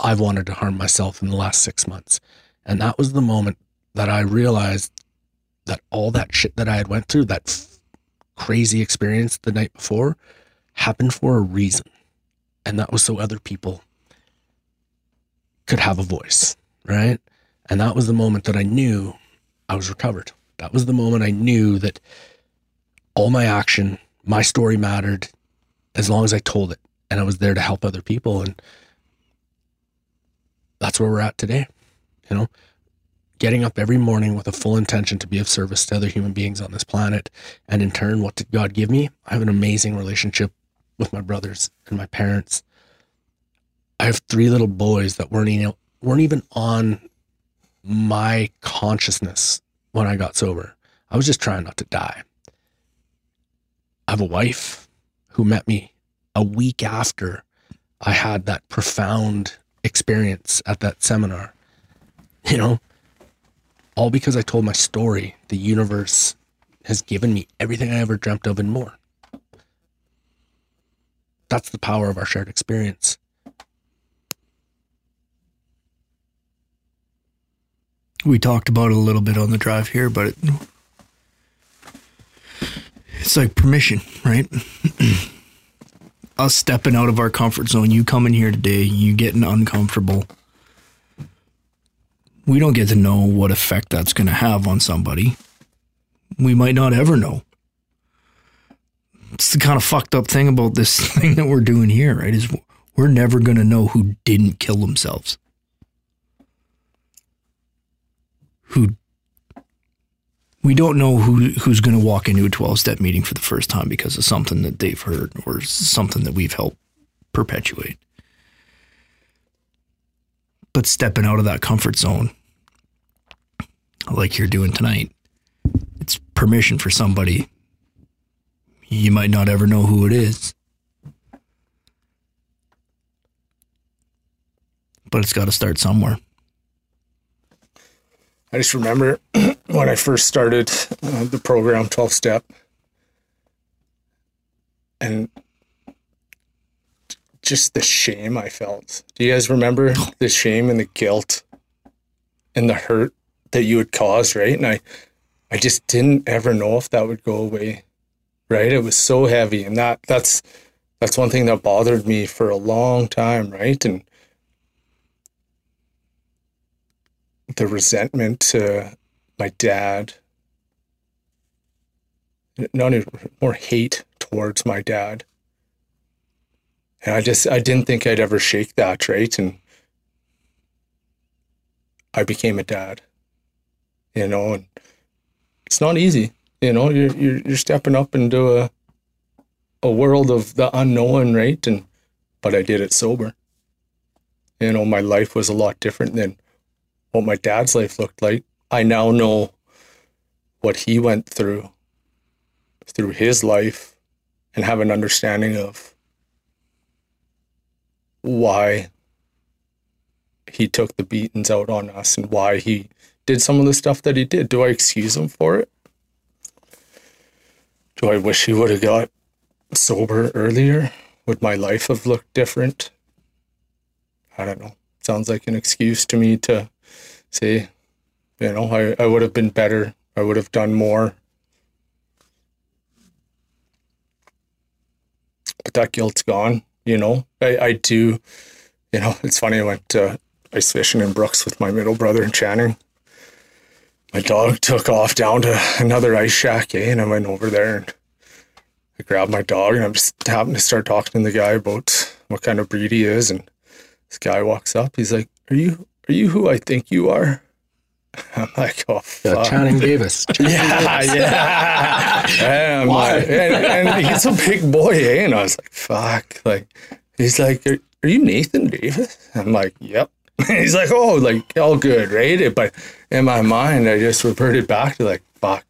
I've wanted to harm myself in the last six months. And that was the moment that I realized that all that shit that I had went through, that f- crazy experience the night before, happened for a reason. And that was so other people could have a voice, right? And that was the moment that I knew I was recovered. That was the moment I knew that all my action, my story mattered as long as I told it and I was there to help other people. And that's where we're at today. You know, getting up every morning with a full intention to be of service to other human beings on this planet. And in turn, what did God give me? I have an amazing relationship with my brothers and my parents. I have three little boys that weren't even, weren't even on my consciousness when I got sober. I was just trying not to die. I have a wife who met me a week after I had that profound experience at that seminar. You know, all because I told my story. The universe has given me everything I ever dreamt of and more. That's the power of our shared experience. We talked about it a little bit on the drive here, but it, it's like permission, right? *clears throat* Us stepping out of our comfort zone, you coming here today, you getting uncomfortable. We don't get to know what effect that's going to have on somebody. We might not ever know. It's the kind of fucked up thing about this *laughs* thing that we're doing here, right? Is we're never going to know who didn't kill themselves. who we don't know who who's going to walk into a 12 step meeting for the first time because of something that they've heard or something that we've helped perpetuate. But stepping out of that comfort zone like you're doing tonight it's permission for somebody. You might not ever know who it is. But it's got to start somewhere I just remember *clears throat* when I first started uh, the program, 12 step, and just the shame I felt. Do you guys remember the shame and the guilt and the hurt that you had caused, right? And I, I just didn't ever know if that would go away, right? It was so heavy, and that that's that's one thing that bothered me for a long time, right? And the resentment to my dad, not even more hate towards my dad. And I just I didn't think I'd ever shake that, right? And I became a dad. You know, and it's not easy. You know, you're you're you're stepping up into a a world of the unknown, right? And but I did it sober. You know, my life was a lot different than what my dad's life looked like. I now know what he went through through his life and have an understanding of why he took the beatings out on us and why he did some of the stuff that he did. Do I excuse him for it? Do I wish he would have got sober earlier? Would my life have looked different? I don't know. Sounds like an excuse to me to say, you know, I, I would have been better. I would have done more. But that guilt's gone, you know. I, I do, you know, it's funny. I went uh, ice fishing in Brooks with my middle brother in Channing. My dog took off down to another ice shack, eh? And I went over there and I grabbed my dog and I'm just happened to start talking to the guy about what kind of breed he is. And this guy walks up. He's like, "Are you are you who I think you are?" *laughs* I'm like, "Oh Yeah, fuck." Channing Davis. *laughs* Yeah, yeah. *laughs* and, I'm like, and, and he's a big boy, eh? And I was like, fuck. Like, he's like, are, are you Nathan Davis? I'm like, yep. he's like, oh, like, all good, right? But in my mind, I just reverted back to like, fuck.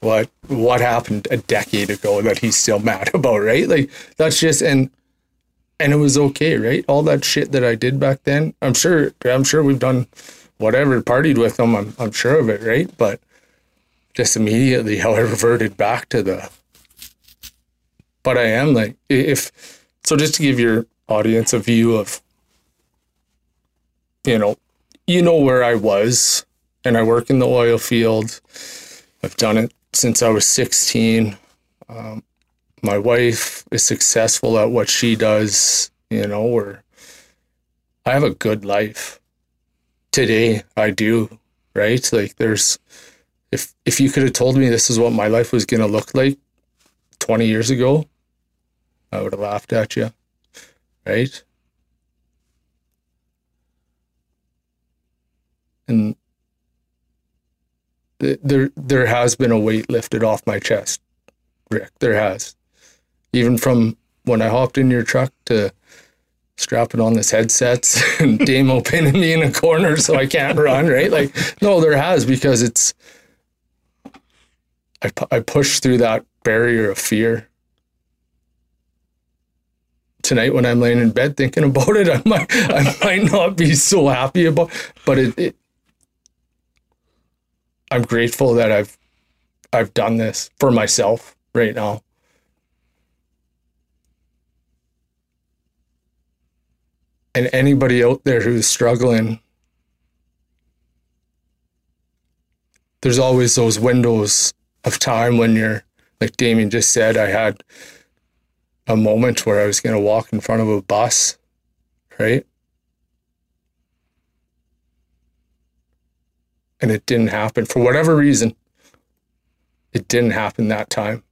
What what happened a decade ago that he's still mad about, right? Like that's just and and it was okay, right? All that shit that I did back then, I'm sure I'm sure we've done whatever, partied with them, I'm I'm sure of it, right? But just immediately *laughs* how I reverted back to the but I am like if so just to give your audience a view of you know you know where I was and I work in the oil field I've done it since I was 16 um, my wife is successful at what she does you know or I have a good life today I do, right? Like there's if if you could have told me this is what my life was going to look like 20 years ago, I would have laughed at you. Right? And there there has been a weight lifted off my chest, Rick. There has. Even from when I hopped in your truck to strapping on this headsets *laughs* and Damo *laughs* pinning me in a corner so I can't run, right? Like, no, there has because it's, I, pu- I pushed through that barrier of fear. Tonight, when I'm laying in bed thinking about it, *laughs* I might, I might not be so happy about, but it, it, I'm grateful that I've, I've done this for myself right now. And anybody out there who's struggling, there's always those windows of time when you're, like Damien just said, I had a moment where I was going to walk in front of a bus, right? And it didn't happen for whatever reason. It didn't happen that time.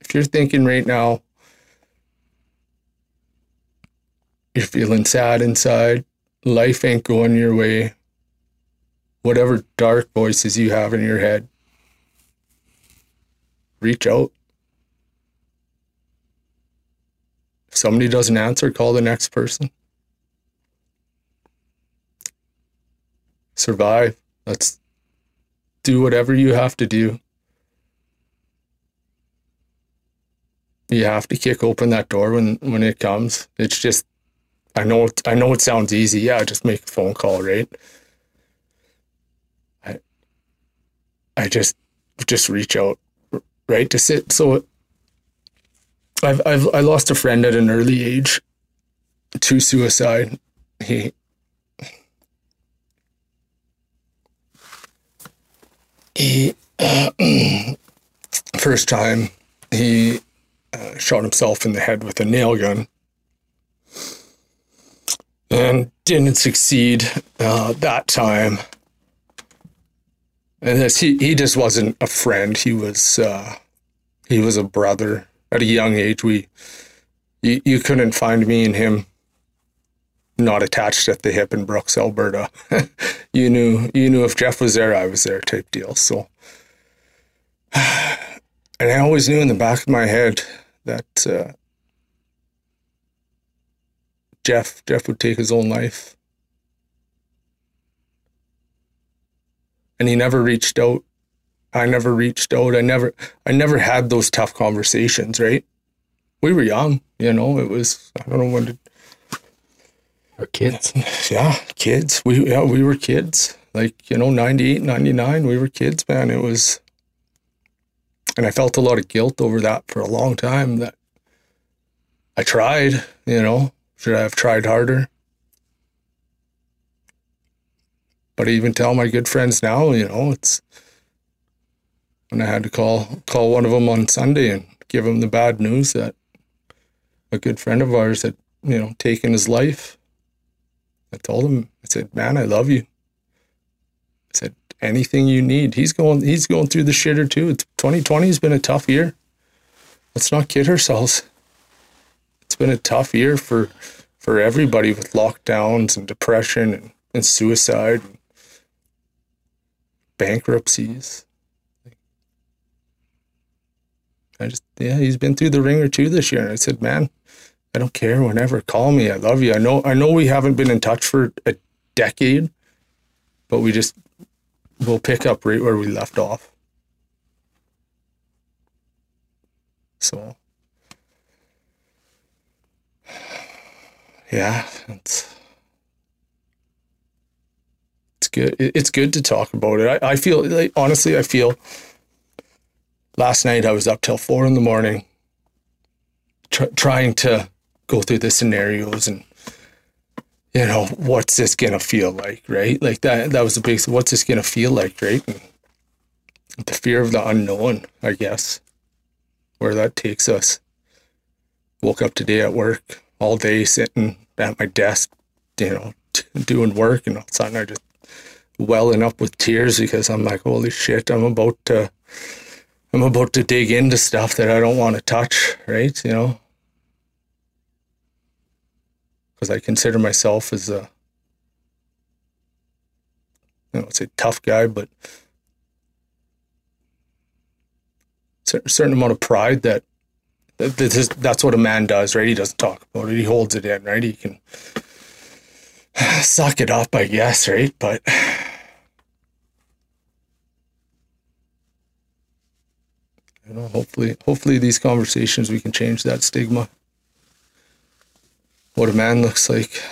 If you're thinking right now, you're feeling sad inside, life ain't going your way, whatever dark voices you have in your head, reach out. If somebody doesn't answer, call the next person. Survive. Let's do whatever you have to do. You have to kick open that door when, when it comes. It's just I know it, I know it sounds easy. Yeah, just make a phone call, right? I I just just reach out, right? To sit. So I've I've I lost a friend at an early age to suicide. He he uh, *clears throat* first time he uh, shot himself in the head with a nail gun and didn't succeed uh, that time. And this, he he just wasn't a friend. He was uh, he was a brother. At a young age, we you, you couldn't find me and him not attached at the hip in Brooks, Alberta. *laughs* you knew you knew if Jeff was there, I was there, type deal. So, *sighs* and I always knew in the back of my head that uh, Jeff Jeff would take his own life. And he never reached out. I never reached out. I never I never had those tough conversations, right? We were young, you know, it was I don't know when did Our kids. *laughs* yeah, kids. We yeah, we were kids. Like, you know, 98, 99, we were kids, man. It was and I felt a lot of guilt over that for a long time that I tried, you know. Should I have tried harder? But I even tell my good friends now, you know, it's when I had to call call one of them on Sunday and give him the bad news that a good friend of ours had, you know, taken his life. I told him, I said, "Man, I love you." I said, "Anything you need." He's going he's going through the shitter too. It's 2020 has been a tough year. Let's not kid ourselves. It's been a tough year for for everybody with lockdowns and depression and, and suicide and bankruptcies. I just yeah, he's been through the wringer too this year. And I said, man, I don't care. Whenever, call me. I love you. I know. I know we haven't been in touch for a decade, but we just we'll pick up right where we left off. So, yeah, it's it's good. It's good to talk about it. I, I feel like honestly, I feel. Last night I was up till four in the morning, tr- trying to go through the scenarios and you know what's this gonna feel like, right? Like that. That was the big. What's this gonna feel like, right? And the fear of the unknown, I guess, where that takes us. Woke up today at work all day, sitting at my desk, you know, doing work, and all of a sudden I just welling up with tears because I'm like, holy shit, I'm about to, I'm about to dig into stuff that I don't want to touch, right? You know, because I consider myself as a, know, it's a tough guy, but cer- certain amount of pride that is, that's what a man does, right? He doesn't talk about it. He holds it in, right? He can *sighs* suck it up, I guess, right? But you know, hopefully, hopefully these conversations we can change that stigma. What a man looks like.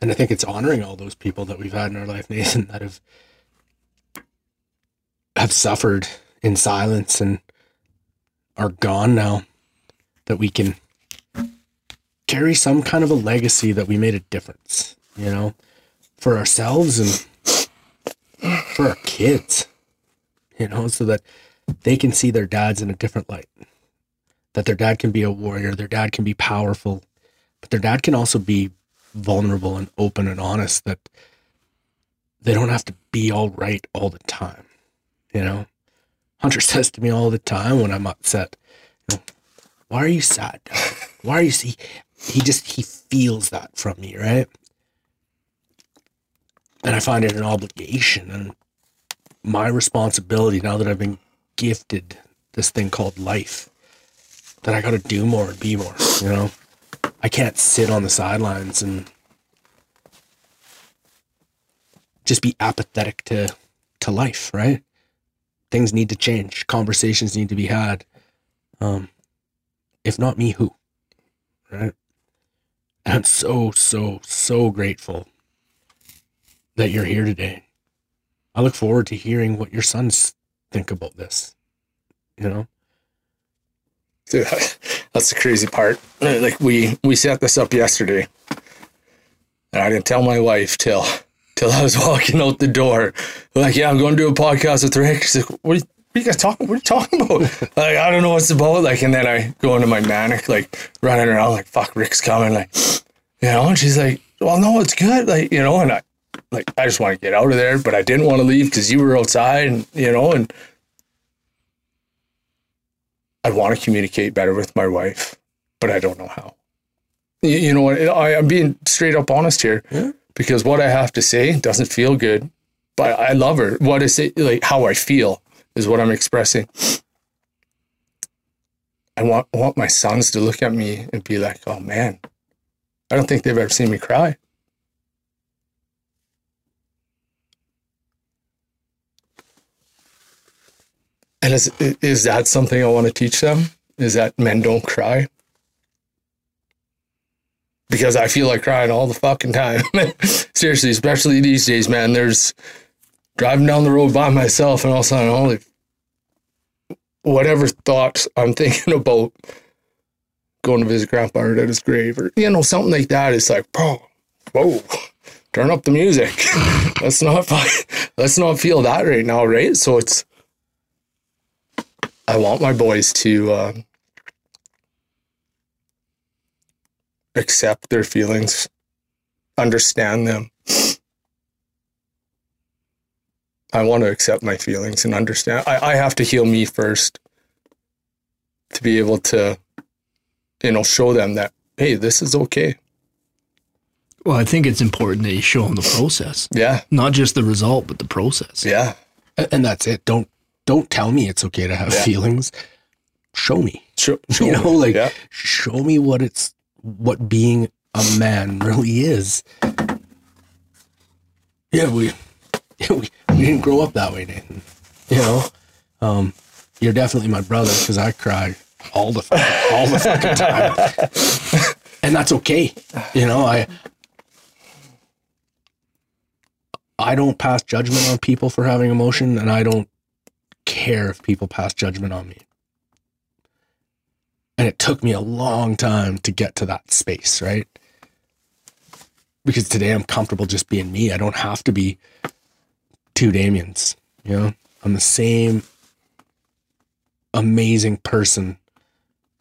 And I think it's honoring all those people that we've had in our life, Nathan, that have have suffered in silence and are gone now. That we can carry some kind of a legacy that we made a difference, you know, for ourselves and for our kids, you know, so that they can see their dads in a different light. That their dad can be a warrior, their dad can be powerful, but their dad can also be vulnerable and open and honest that they don't have to be all right all the time. You know, Hunter *laughs* says to me all the time when I'm upset, you know, why are you sad? Why are you see? He just he feels that from me, right? And I find it an obligation and my responsibility now that I've been gifted this thing called life that I got to do more and be more, you know? I can't sit on the sidelines and just be apathetic to to life, right? Things need to change. Conversations need to be had. Um, if not me, who? Right? And I'm so, so, so grateful that you're here today. I look forward to hearing what your sons think about this. You know? Dude, *laughs* that's the crazy part. Like we we set this up yesterday, and I didn't tell my wife till till I was *laughs* walking out the door. Like, yeah, I'm going to do a podcast with Rick. She's like, what are you, what are you guys talking? What are you talking about? *laughs* like, I don't know what's about. Like, and then I go into my manic, like running around, like, fuck, Rick's coming. Like, you know, and she's like, well, no, it's good. Like, you know, and I, like, I just want to get out of there, but I didn't want to leave because you were outside, and you know, and I want to communicate better with my wife, but I don't know how. You, you know what? I, I'm being straight up honest here because what I have to say doesn't feel good, but I love her. What I say, like how I feel, is what I'm expressing. I want want my sons to look at me and be like, "Oh man, I don't think they've ever seen me cry." And is is that something I want to teach them? Is that men don't cry? Because I feel like crying all the fucking time. *laughs* Seriously, especially these days, man. There's driving down the road by myself, and all of a sudden, whatever thoughts I'm *laughs* thinking about going to visit grandpa or at his grave, or you know, something like that. It's like, bro, whoa, turn up the music. *laughs* let's not, let's not feel that right now, right? So it's, I want my boys to uh, accept their feelings, understand them. I want to accept my feelings and understand. I, I have to heal me first to be able to, you know, show them that, hey, this is okay. Well, I think it's important that you show them the process, Yeah. not just the result, but the process. Yeah. And that's it. Don't don't tell me it's okay to have Yeah. feelings. Show me. Show, *laughs* show you know, me. like yeah. show me what it's what being a man really is. Yeah, we *laughs* we, we didn't grow up that way, Nathan. You know, um, you're definitely my brother because I cry all the all the fucking time, and that's okay. You know, I I don't pass judgment on people for having emotion, and I don't care if people pass judgment on me. And it took me a long time to get to that space, right? Because today I'm comfortable just being me. I don't have to be two Damiens, you know? I'm the same amazing person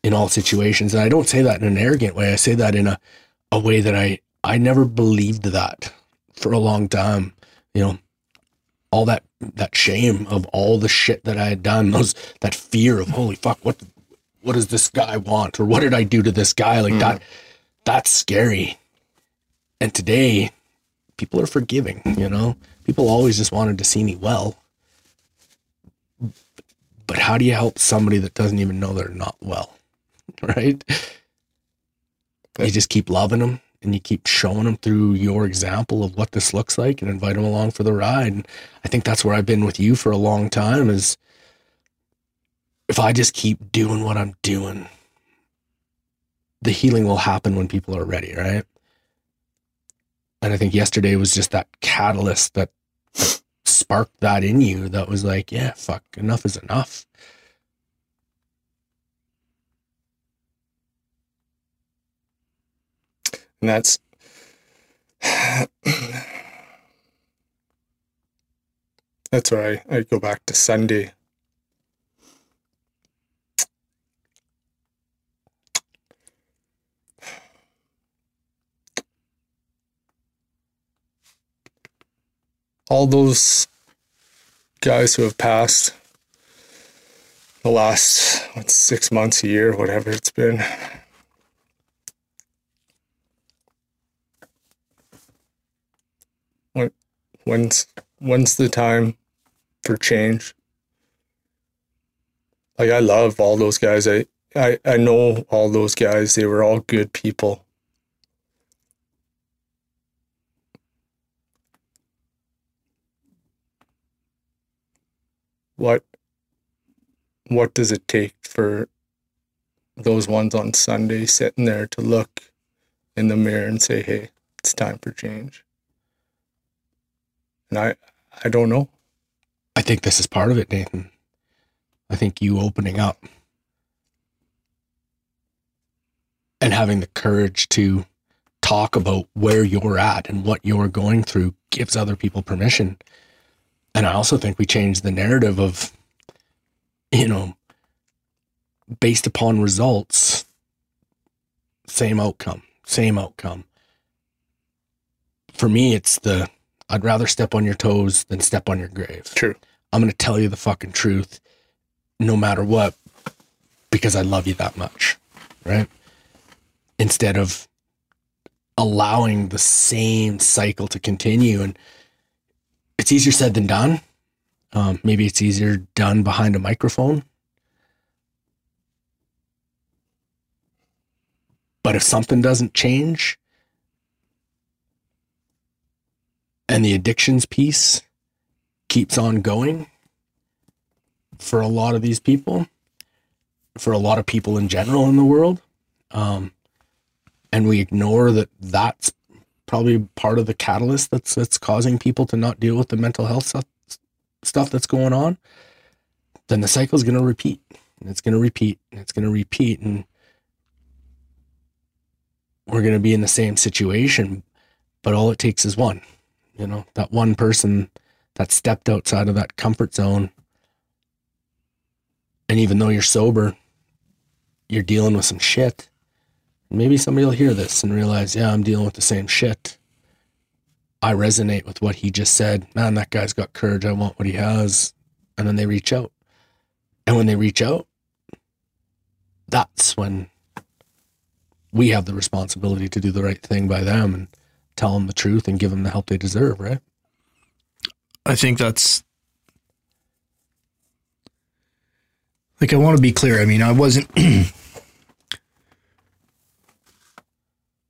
in all situations. And I don't say that in an arrogant way. I say that in a, a way that I, I never believed that for a long time. You know, all that that shame of all the shit that I had done, those that fear of holy fuck, what what does this guy want? Or what did I do to this guy? Like hmm. that that's scary. And today, people are forgiving, you know? People always just wanted to see me well. But how do you help somebody that doesn't even know they're not well? *laughs* Right? You just keep loving them and you keep showing them through your example of what this looks like and invite them along for the ride. And I think that's where I've been with you for a long time is if I just keep doing what I'm doing, the healing will happen when people are ready, right? And I think yesterday was just that catalyst that, sparked that in you that was like, yeah, fuck, enough is enough. And that's *sighs* that's where I, I go back to Sunday. All those guys who have passed the last what, six months, a year, whatever it's been. When, when's when's the time for change? Like I love all those guys. I, I I know all those guys. They were all good people. What what does it take for those ones on Sunday sitting there to look in the mirror and say, "Hey, it's time for change." And I I don't know. I think this is part of it, Nathan. I think you opening up and having the courage to talk about where you're at and what you're going through gives other people permission. And I also think we change the narrative of, you know, based upon results, same outcome, same outcome. For me, it's the I'd rather step on your toes than step on your grave. True. I'm going to tell you the fucking truth no matter what because I love you that much, right? Instead of allowing the same cycle to continue. And it's easier said than done. Um, maybe it's easier done behind a microphone. But if something doesn't change and the addictions piece keeps on going for a lot of these people, for a lot of people in general in the world, um, and we ignore that that's probably part of the catalyst that's that's causing people to not deal with the mental health stuff, stuff that's going on, then the cycle is going to repeat, and it's going to repeat, and it's going to repeat, and we're going to be in the same situation. But all it takes is one, you know, that one person that stepped outside of that comfort zone. And even though you're sober, you're dealing with some shit. Maybe somebody will hear this and realize, yeah, I'm dealing with the same shit. I resonate with what he just said. Man, that guy's got courage. I want what he has. And then they reach out. And when they reach out, that's when we have the responsibility to do the right thing by them and tell them the truth and give them the help they deserve, right? I think that's like I want to be clear. I mean, I wasn't *clears throat*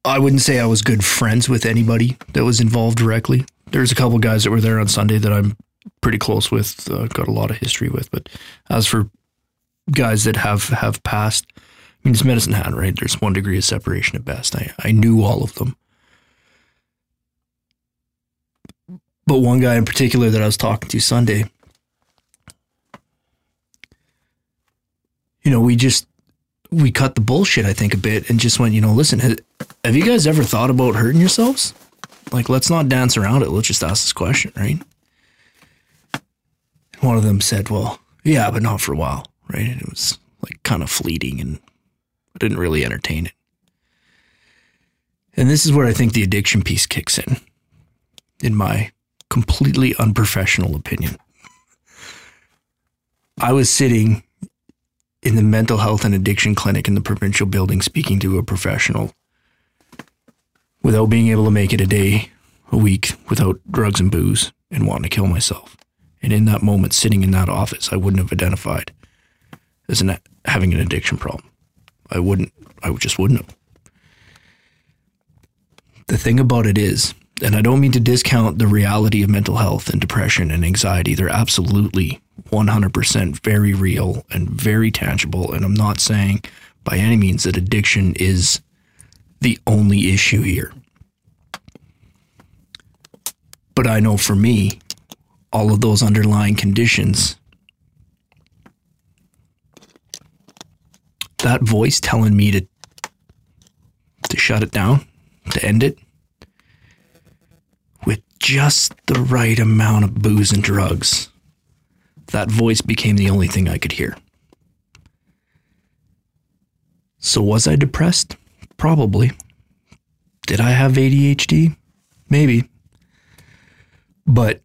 I wouldn't say I was good friends with anybody that was involved directly. There's a couple guys that were there on Sunday that I'm pretty close with, uh, got a lot of history with. But as for guys that have have passed, I mean, it's Medicine Hat, right? There's one degree of separation at best. I I knew all of them. But one guy in particular that I was talking to Sunday, you know, we just we cut the bullshit, I think, a bit and just went, you know, listen, have, you guys ever thought about hurting yourselves? Like, let's not dance around it. Let's just ask this question, right? One of them said, well, yeah, but not for a while, right? And it was like kind of fleeting. And I didn't really entertain it. And this is where I think the addiction piece kicks in, in my completely unprofessional opinion. I was sitting in the mental health and addiction clinic in the provincial building speaking to a professional without being able to make it a day, a week without drugs and booze and wanting to kill myself. And in that moment, sitting in that office, I wouldn't have identified as an, having an addiction problem. I wouldn't, I just wouldn't have. The thing about it is, and I don't mean to discount the reality of mental health and depression and anxiety, they're absolutely 100% very real and very tangible. And I'm not saying by any means that addiction is the only issue here. But I know for me, all of those underlying conditions, that voice telling me to to shut it down, to end it, with just the right amount of booze and drugs, that voice became the only thing I could hear. So was I depressed? Probably. Did I have ADHD? Maybe. But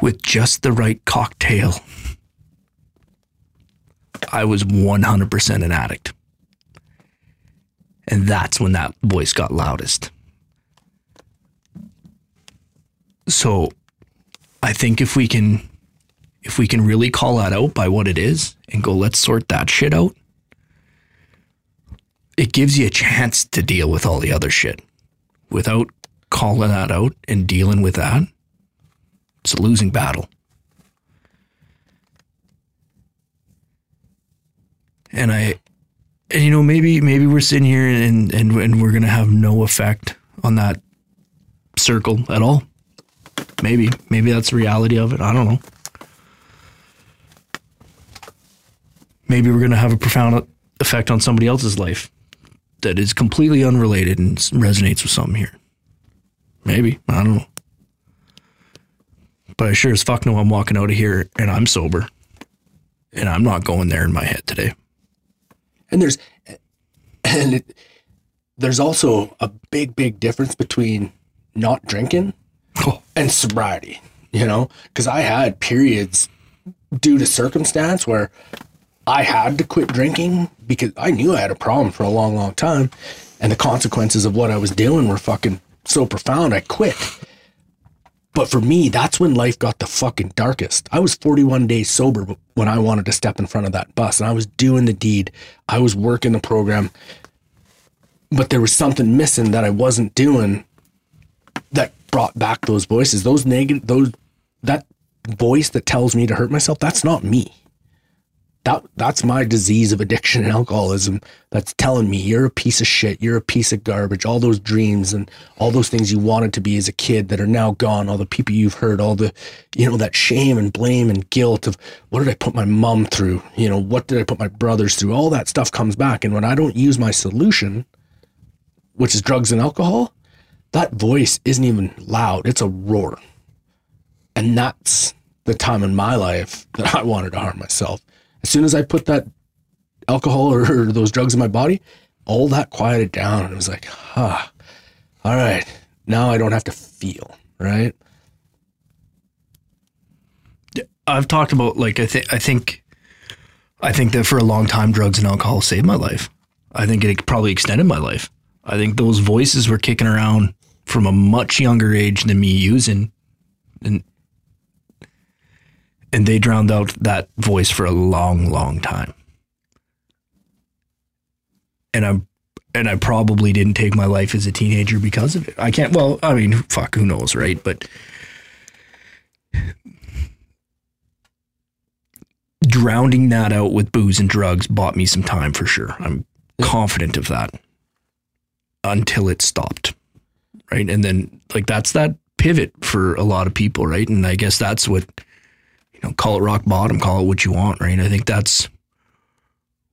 with just the right cocktail, I was 100% an addict. And that's when that voice got loudest. So I think if we can if we can really call that out by what it is and go let's sort that shit out, it gives you a chance to deal with all the other shit without calling that out and dealing with that. It's a losing battle. And I and you know maybe maybe we're sitting here and and and we're to have no effect on that circle at all. Maybe maybe that's the reality of it. I don't know. Maybe we're going to have a profound effect on somebody else's life that is completely unrelated and resonates with something here. Maybe. I don't know. But I sure as fuck know I'm walking out of here and I'm sober. And I'm not going there in my head today. and there's and it, there's also a big big difference between not drinking *laughs* and sobriety you know? Because i had periods due to circumstance where i had to quit drinking because i knew i had a problem for a long long time and the consequences of what i was doing were fucking so profound i quit. But for me that's when life got the fucking darkest. I was 41 days sober when i wanted to step in front of that bus and i was doing the deed. I was working the program. But there was something missing that i wasn't doing brought back those voices. Those negative those that voice that tells me to hurt myself that's not me. That that's my disease of addiction and alcoholism that's telling me you're a piece of shit. You're a piece of garbage. All those dreams and all those things you wanted to be as a kid that are now gone all the people you've hurt all the you know that shame and blame and guilt of what did i put my mom through? You know what did i put my brothers through? All that stuff comes back. And when i don't use my solution which is drugs and alcohol that voice isn't even loud it's a roar and that's the time in my life that I wanted to harm myself. As soon as I put that alcohol or, those drugs in my body, all that quieted down and it was like, ah, all right, now I don't have to feel, right? I've talked about like I think I think I think that for a long time drugs and alcohol saved my life. I think it probably extended my life. I think those voices were kicking around from a much younger age than me using and and they drowned out that voice for a long long time. And I'm and I probably didn't take my life as a teenager because of it. I can't well, I mean, fuck, who knows, right? But drowning that out with booze and drugs bought me some time for sure. I'm confident of that until it stopped. Right. And then, like, that's that pivot for a lot of people. Right. And I guess that's what, you know, call it rock bottom, call it what you want. Right. I think that's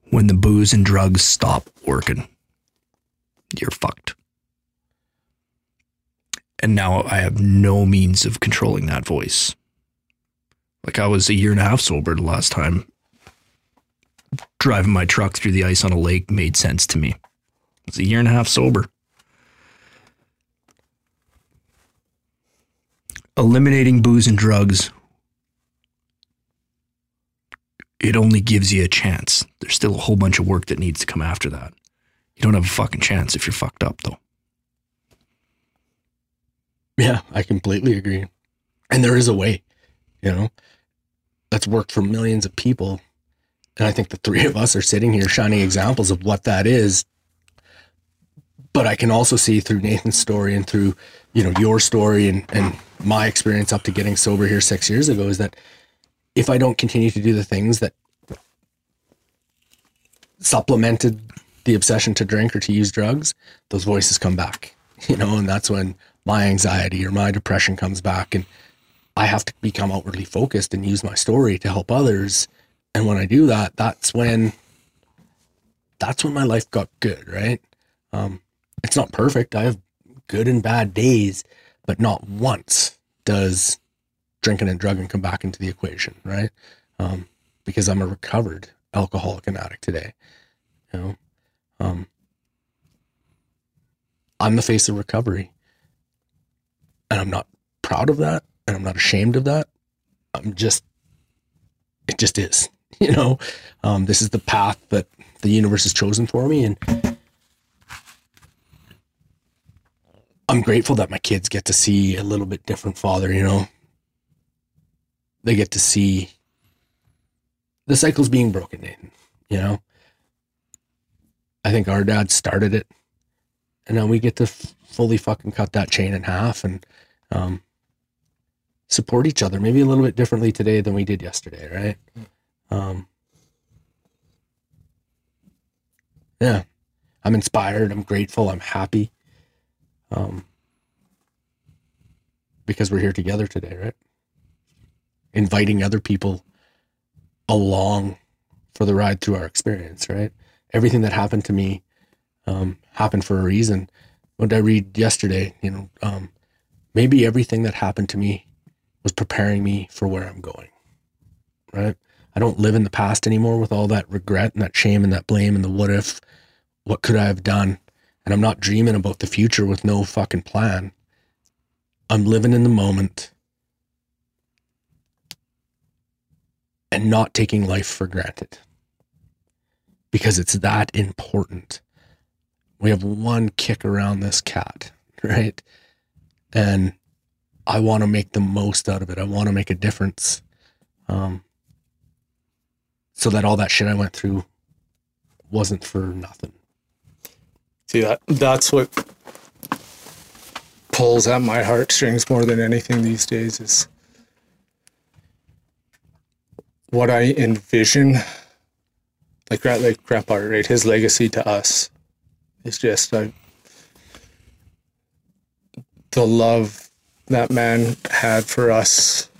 when the booze and drugs stop working. You're fucked. And now I have no means of controlling that voice. Like I was a year and a half sober the last time driving my truck through the ice on a lake made sense to me. It's a year and a half sober. Eliminating booze and drugs, it only gives you a chance. There's still a whole bunch of work that needs to come after that. You don't have a fucking chance if you're fucked up, though. Yeah, I completely agree. And there is a way, you know, that's worked for millions of people. And I think the three of us are sitting here shining examples of what that is. But I can also see through Nathan's story and through, you know, your story and, and my experience up to getting sober here six years ago is that if I don't continue to do the things that supplemented the obsession to drink or to use drugs, those voices come back, *laughs* you know, and that's when my anxiety or my depression comes back. And I have to become outwardly focused and use my story to help others. And when I do that, that's when that's when my life got good, right? Um, it's not perfect. I have good and bad days, but not once does drinking and drugging come back into the equation, right? Um, because I'm a recovered alcoholic and addict today. You know, um, I'm the face of recovery, and I'm not proud of that, and I'm not ashamed of that. I'm just, it just is. *laughs* You know, um, this is the path that the universe has chosen for me, and I'm grateful that my kids get to see a little bit different father. You know, they get to see the cycle's being broken in, you know? I think our dad started it and now we get to f- fully fucking cut that chain in half and um, support each other maybe a little bit differently today than we did yesterday, right? Um, yeah, I'm inspired. I'm grateful. I'm happy. Um, because we're here together today, right? inviting other people along for the ride through our experience, right? Everything that happened to me um, happened for a reason. What did I read yesterday? You know, um, maybe everything that happened to me was preparing me for where I'm going, right? I don't live in the past anymore with all that regret and that shame and that blame and the what if, what could I have done? And I'm not dreaming about the future with no fucking plan. I'm living in the moment and not taking life for granted because it's that important. We have one kick around this cat, *laughs* right? And I want to make the most out of it. I want to make a difference. Um, so that all that shit I went through wasn't for nothing. See that? That's what pulls at my heartstrings more than anything these days is what I envision like like Grandpa right? His legacy to us is just like the love that man had for us.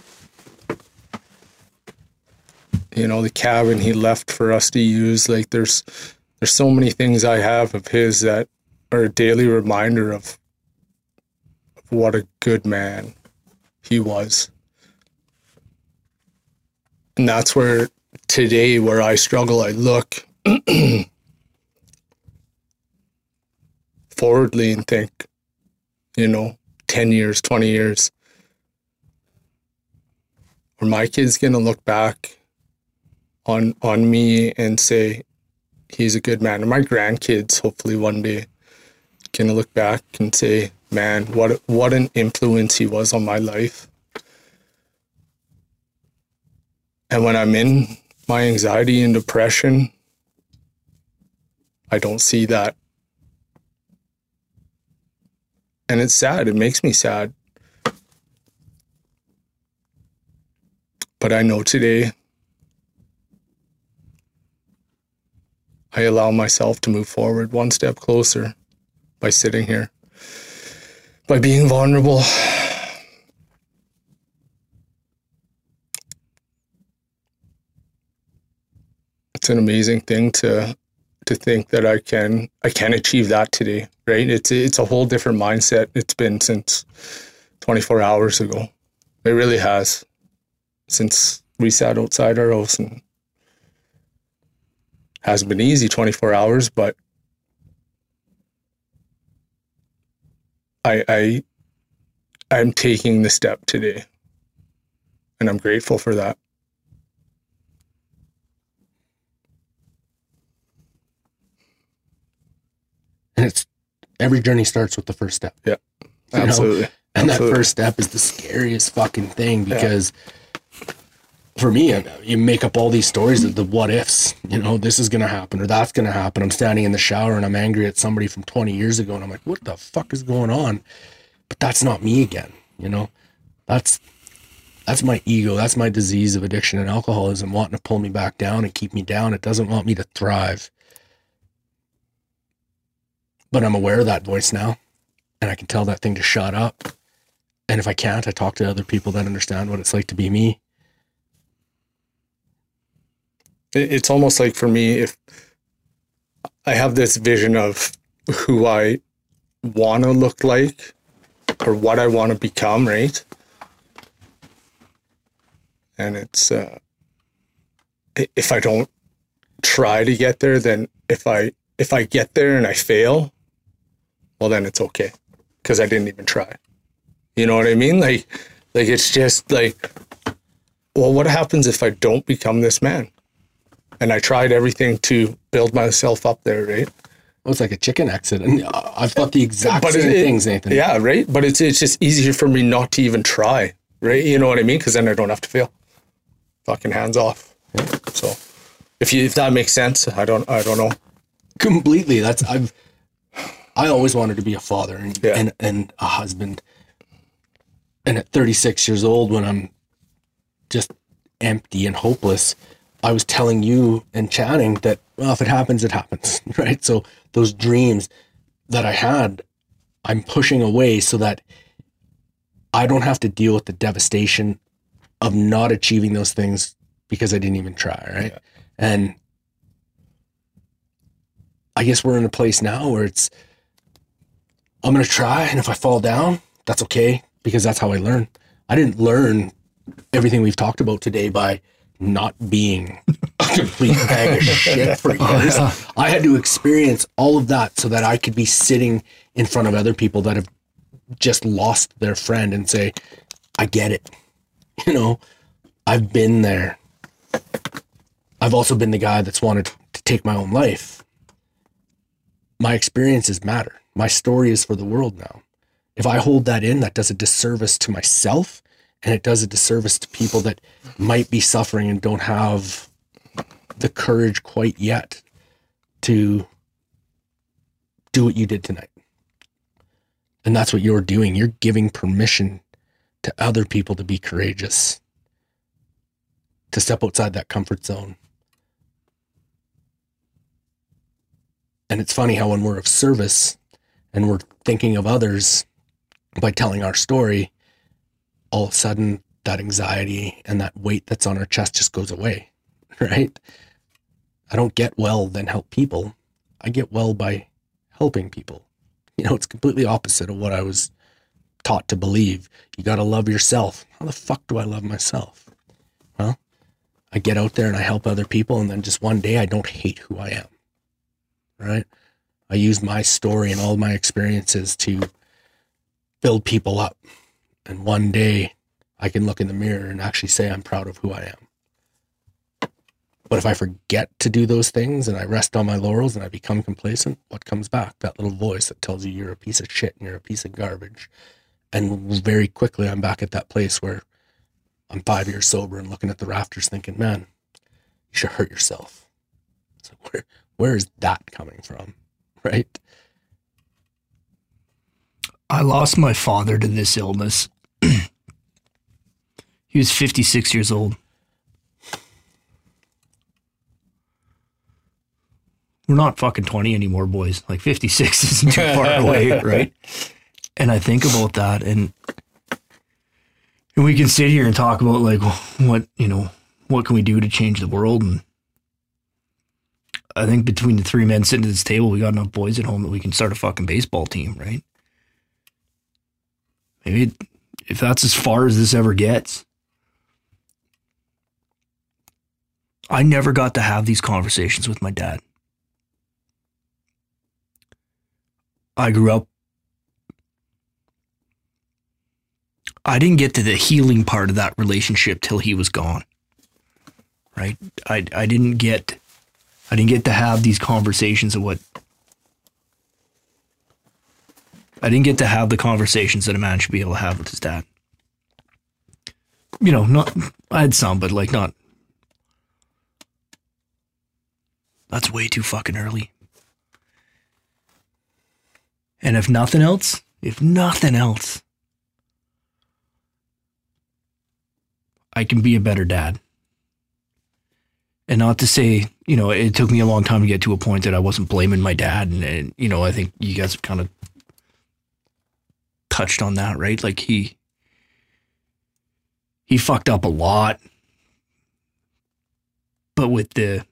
You know the cabin he left for us to use like there's there's so many things I have of his that are a daily reminder of, of what a good man he was. And that's where today where I struggle, I look *clears throat* forwardly and think, you know, 10 years, 20 years. Are my kids gonna look back on on me and say, he's a good man. And my grandkids, hopefully one day, can look back and say, "Man, what what an influence he was on my life." And when I'm in my anxiety and depression, I don't see that. And it's sad. It makes me sad. But I know today I allow myself to move forward one step closer by sitting here, by being vulnerable. It's an amazing thing to to think that I can I can achieve that today, right? It's it's a whole different mindset. It's been since 24 hours ago. It really has. Since we sat outside our house and Hasn't been easy 24 hours, but I I I'm taking the step today. And I'm grateful for that. And it's every journey starts with the first step. Yeah. You know? Absolutely. And Absolutely. that first step is the scariest fucking thing because for me, you make up all these stories of the what ifs. You know, this is going to happen or that's going to happen. I'm standing in the shower and I'm angry at somebody from 20 years ago and I'm like, what the fuck is going on? But that's not me again. You know, that's that's my ego. That's my disease of addiction and alcoholism wanting to pull me back down and keep me down. It doesn't want me to thrive. But I'm aware of that voice now and I can tell that thing to shut up. And if I can't, I talk to other people that understand what it's like to be me. It- it's almost like for me if i have this vision of who i want to look like or what i want to become right? And it's uh if i don't try to get there then if i if i get there and i fail well then it's okay because i didn't even try. You know what i mean? Like like it's just like well what happens if i don't become this man and I tried everything to build myself up there, right? Oh, it was like a chicken accident. I've thought the exact But same it- things, Nathan. Yeah, right. But it's it's just easier for me not to even try, right? You know what I mean? Because then I don't have to fail. Fucking hands off. So, if you if that makes sense, I don't I don't know. completely. That's I've I always wanted to be a father and Yeah. and, and a husband. And at 36 years old, when I'm just empty and hopeless, I was telling you and chatting that well, if it happens, it happens, *laughs* right? So those dreams that I had, I'm pushing away so that I don't have to deal with the devastation of not achieving those things because I didn't even try, right? And I guess we're in a place now where it's I'm gonna try, and if I fall down, that's okay because that's how I learn. I didn't learn everything we've talked about today by not being a complete bag of shit for years. *laughs* I had to experience all of that so that I could be sitting in front of other people that have just lost their friend and say, I get it. *laughs* You know, I've been there. I've also been the guy that's wanted to take my own life. My experiences matter. My story is for the world now. If I hold that in, that does a disservice to myself and it does a disservice to people that might be suffering and don't have the courage quite yet to do what you did tonight. And that's what you're doing. You're giving permission to other people to be courageous, to step outside that comfort zone. And it's funny how when we're of service and we're thinking of others by telling our story, all of a sudden that anxiety and that weight that's on our chest just goes away, *laughs* right? I don't get well then help people. I get well by helping people. You know, it's completely opposite of what I was taught to believe. You got to love yourself. How the fuck do I love myself? Well, I get out there and I help other people, and then just one day I don't hate who I am. Right? I use my story and all my experiences to build people up. And one day I can look in the mirror and actually say I'm proud of who I am. But if I forget to do those things and I rest on my laurels and I become complacent, what comes back? That little voice that tells you you're a piece of shit and you're a piece of garbage. And very quickly I'm back at that place where I'm five years sober and looking at the rafters thinking, man, you should hurt yourself. So *laughs* where where is that coming from? *laughs* Right? I lost my father to this illness. He was 56 years old. We're not fucking 20 anymore, boys. Like 56 *laughs* isn't too far *laughs* away, right? And I think about that and and we can sit here and talk about like what, you know, what can we do to change the world and I think between the three men sitting at this table, we got enough boys at home that we can start a fucking baseball team, right? Maybe if that's as far as this ever gets, I never got to have these conversations with my dad. I grew up. I didn't get to the healing part of that relationship till he was gone. Right? I I didn't get I didn't get to have these conversations of what I didn't get to have the conversations that a man should be able to have with his dad. You know, not I had some, but like not That's way too fucking early. And if nothing else, if nothing else, I can be a better dad. And not to say, you know, it took me a long time to get to a point that I wasn't blaming my dad. And, and you know, I think you guys have kind of touched on that, right? Like he, he fucked up a lot. But with the,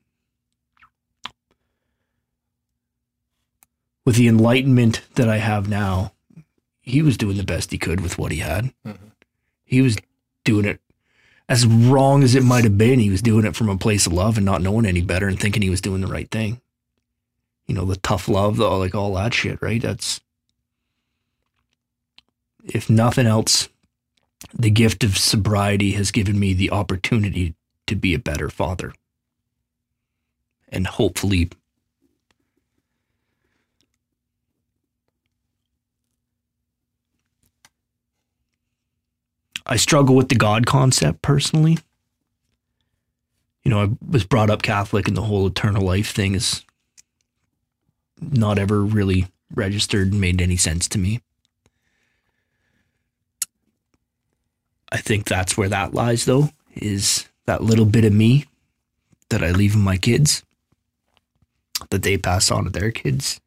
with the enlightenment that I have now, he was doing the best he could with what he had. Mm-hmm. He was doing it as wrong as it might have been. He was doing it from a place of love and not knowing any better and thinking he was doing the right thing. You know, the tough love, the, like all that shit, right? That's, if nothing else, the gift of sobriety has given me the opportunity to be a better father. And hopefully I struggle with the God concept personally. You know, I was brought up Catholic, and the whole eternal life thing is not ever really registered and made any sense to me. I think that's where that lies, though, is that little bit of me that I leave in my kids, that they pass on to their kids.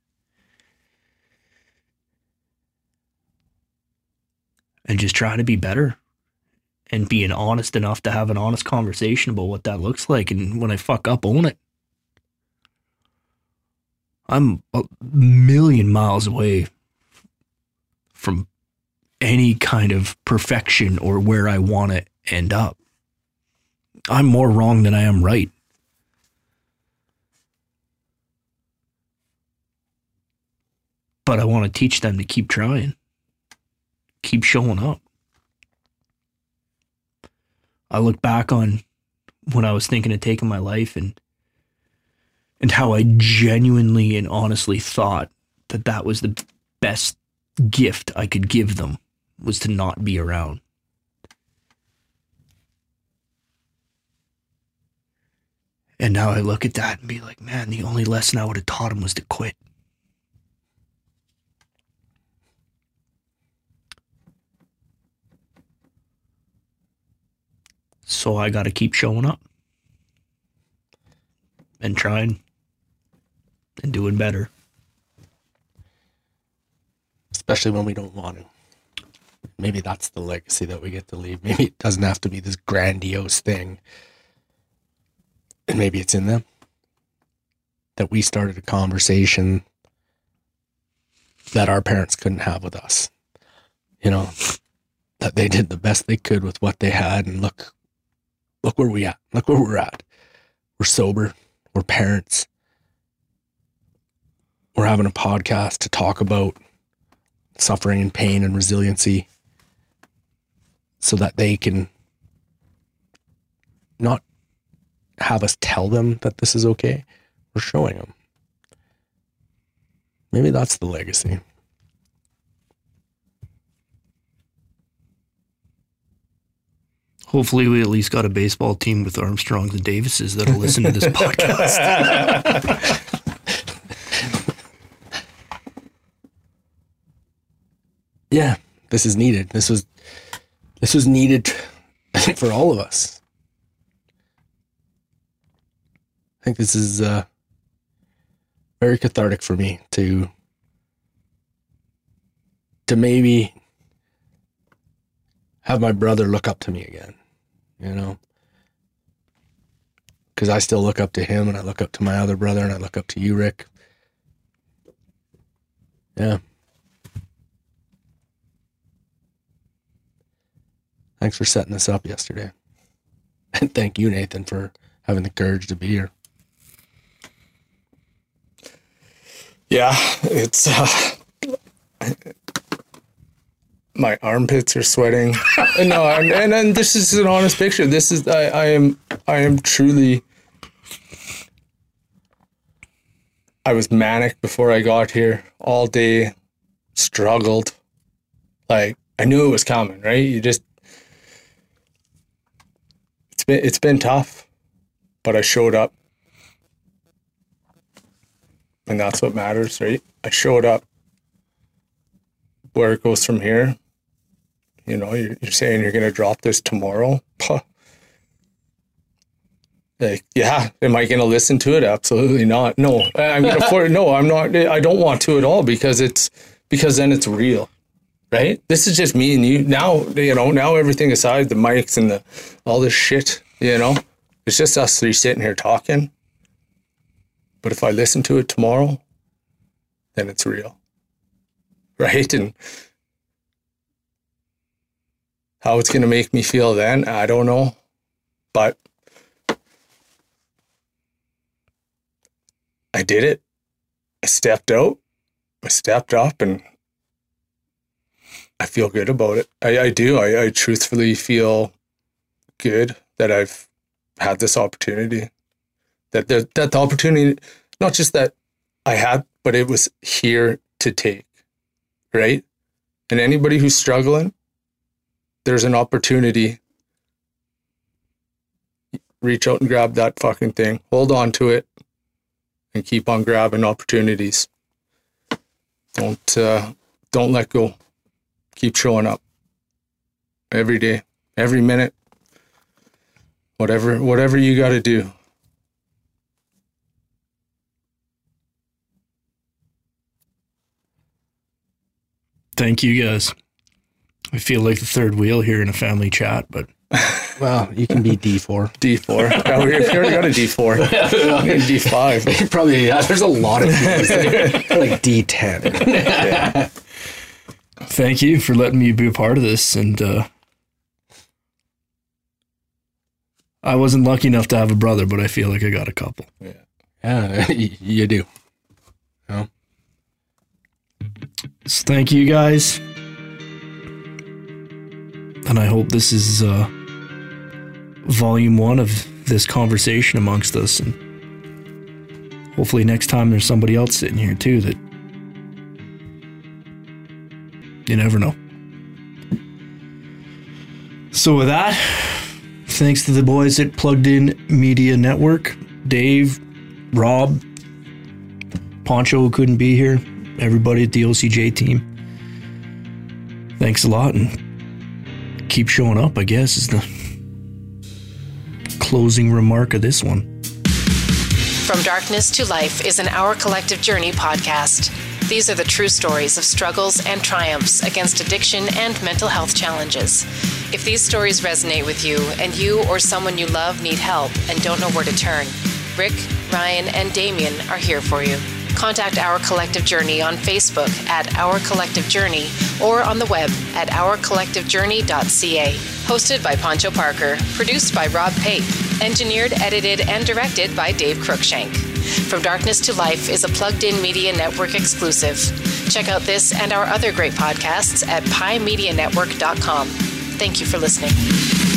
And just trying to be better and being honest enough to have an honest conversation about what that looks like. And when I fuck up, own it. I'm a million miles away from any kind of perfection or where I want to end up. I'm more wrong than I am right. But I want to teach them to keep trying, keep showing up. I look back on when I was thinking of taking my life and and how I genuinely and honestly thought that that was the best gift I could give them was to not be around. And now I look at that and be like, man, the only lesson I would have taught him was to quit. So I got to keep showing up and trying and doing better. especially when we don't want to. Maybe that's the legacy that we get to leave. Maybe it doesn't have to be this grandiose thing. And maybe it's in them that we started a conversation that our parents couldn't have with us. You know, that they did the best they could with what they had and look look where we at. Look where we're at. We're sober. We're parents. We're having a podcast to talk about suffering and pain and resiliency so that they can not have us tell them that this is okay. We're showing them. Maybe that's the legacy. Hopefully, we at least got a baseball team with Armstrongs and Davises that'll listen to this *laughs* podcast. *laughs* Yeah, this is needed. This was this was needed I *laughs* think for all of us. I think this is uh very cathartic for me to to maybe have my brother look up to me again, you know? Cuz I still look up to him and I look up to my other brother and I look up to you, Rick. Yeah. Thanks for setting this up yesterday. *laughs* And thank you, Nathan, for having the courage to be here. Yeah, it's uh, my armpits are sweating. *laughs* no, I'm, and and this is an honest picture. This is I, I am I am truly. I was manic before I got here all day, struggled. Like I knew it was coming, right? You just been it's been tough, but I showed up. And that's what matters, right? I showed up. Where it goes from here, you know, you're, you're saying you're going to drop this tomorrow. Puh. *laughs* Like, yeah, am I going to listen to it? Absolutely not. No, I'm going to. no, I'm not. I don't want to at all because it's because then it's real, right? This is just me and you now. You know, now everything aside, the mics and the all this shit. You know, it's just us three sitting here talking. But if I listen to it tomorrow, then it's real. *laughs* Right? And how it's going to make me feel then, I don't know. But I did it. I stepped out. I stepped up and I feel good about it. I, I do. I, I truthfully feel good that I've had this opportunity that the, that the opportunity, not just that I had, but it was here to take, right? And anybody who's struggling, there's an opportunity. Reach out and grab that fucking thing. Hold on to it, and keep on grabbing opportunities. Don't uh, don't let go. Keep showing up every day, every minute. Whatever whatever you got to do. Thank you guys. I feel like the third wheel here in a family chat, but *laughs* Well, you can be D four. D four. *laughs* Oh, we we already got a D four. *laughs* D five. Probably yeah, there's a lot of Ds. like D ten. Thank you for letting me be a part of this. And uh, I wasn't lucky enough to have a brother, but I feel like I got a couple. Yeah, *laughs* y- you do. No. So thank you guys. And I hope this is uh, volume one of this conversation amongst us. And hopefully, next time there's somebody else sitting here too that you never know. So, with that, thanks to the boys at Plugged In Media Network Dave, Rob, Poncho, who couldn't be here, everybody at the OCJ team. Thanks a lot and keep showing up, I guess, is the closing remark of this one. From Darkness to Life is an Our Collective Journey podcast. These are the true stories of struggles and triumphs against addiction and mental health challenges. If these stories resonate with you and you or someone you love need help and don't know where to turn, Rick, Ryan, and Damien are here for you. Contact Our Collective Journey on Facebook at Our Collective Journey or on the web at ourcollectivejourney.ca. Hosted by Poncho Parker, produced by Rob Pape, engineered, edited, and directed by Dave Crookshank. From Darkness to Life is a plugged in media network exclusive. Check out this and our other great podcasts at piemedianetwork.com. Thank you for listening.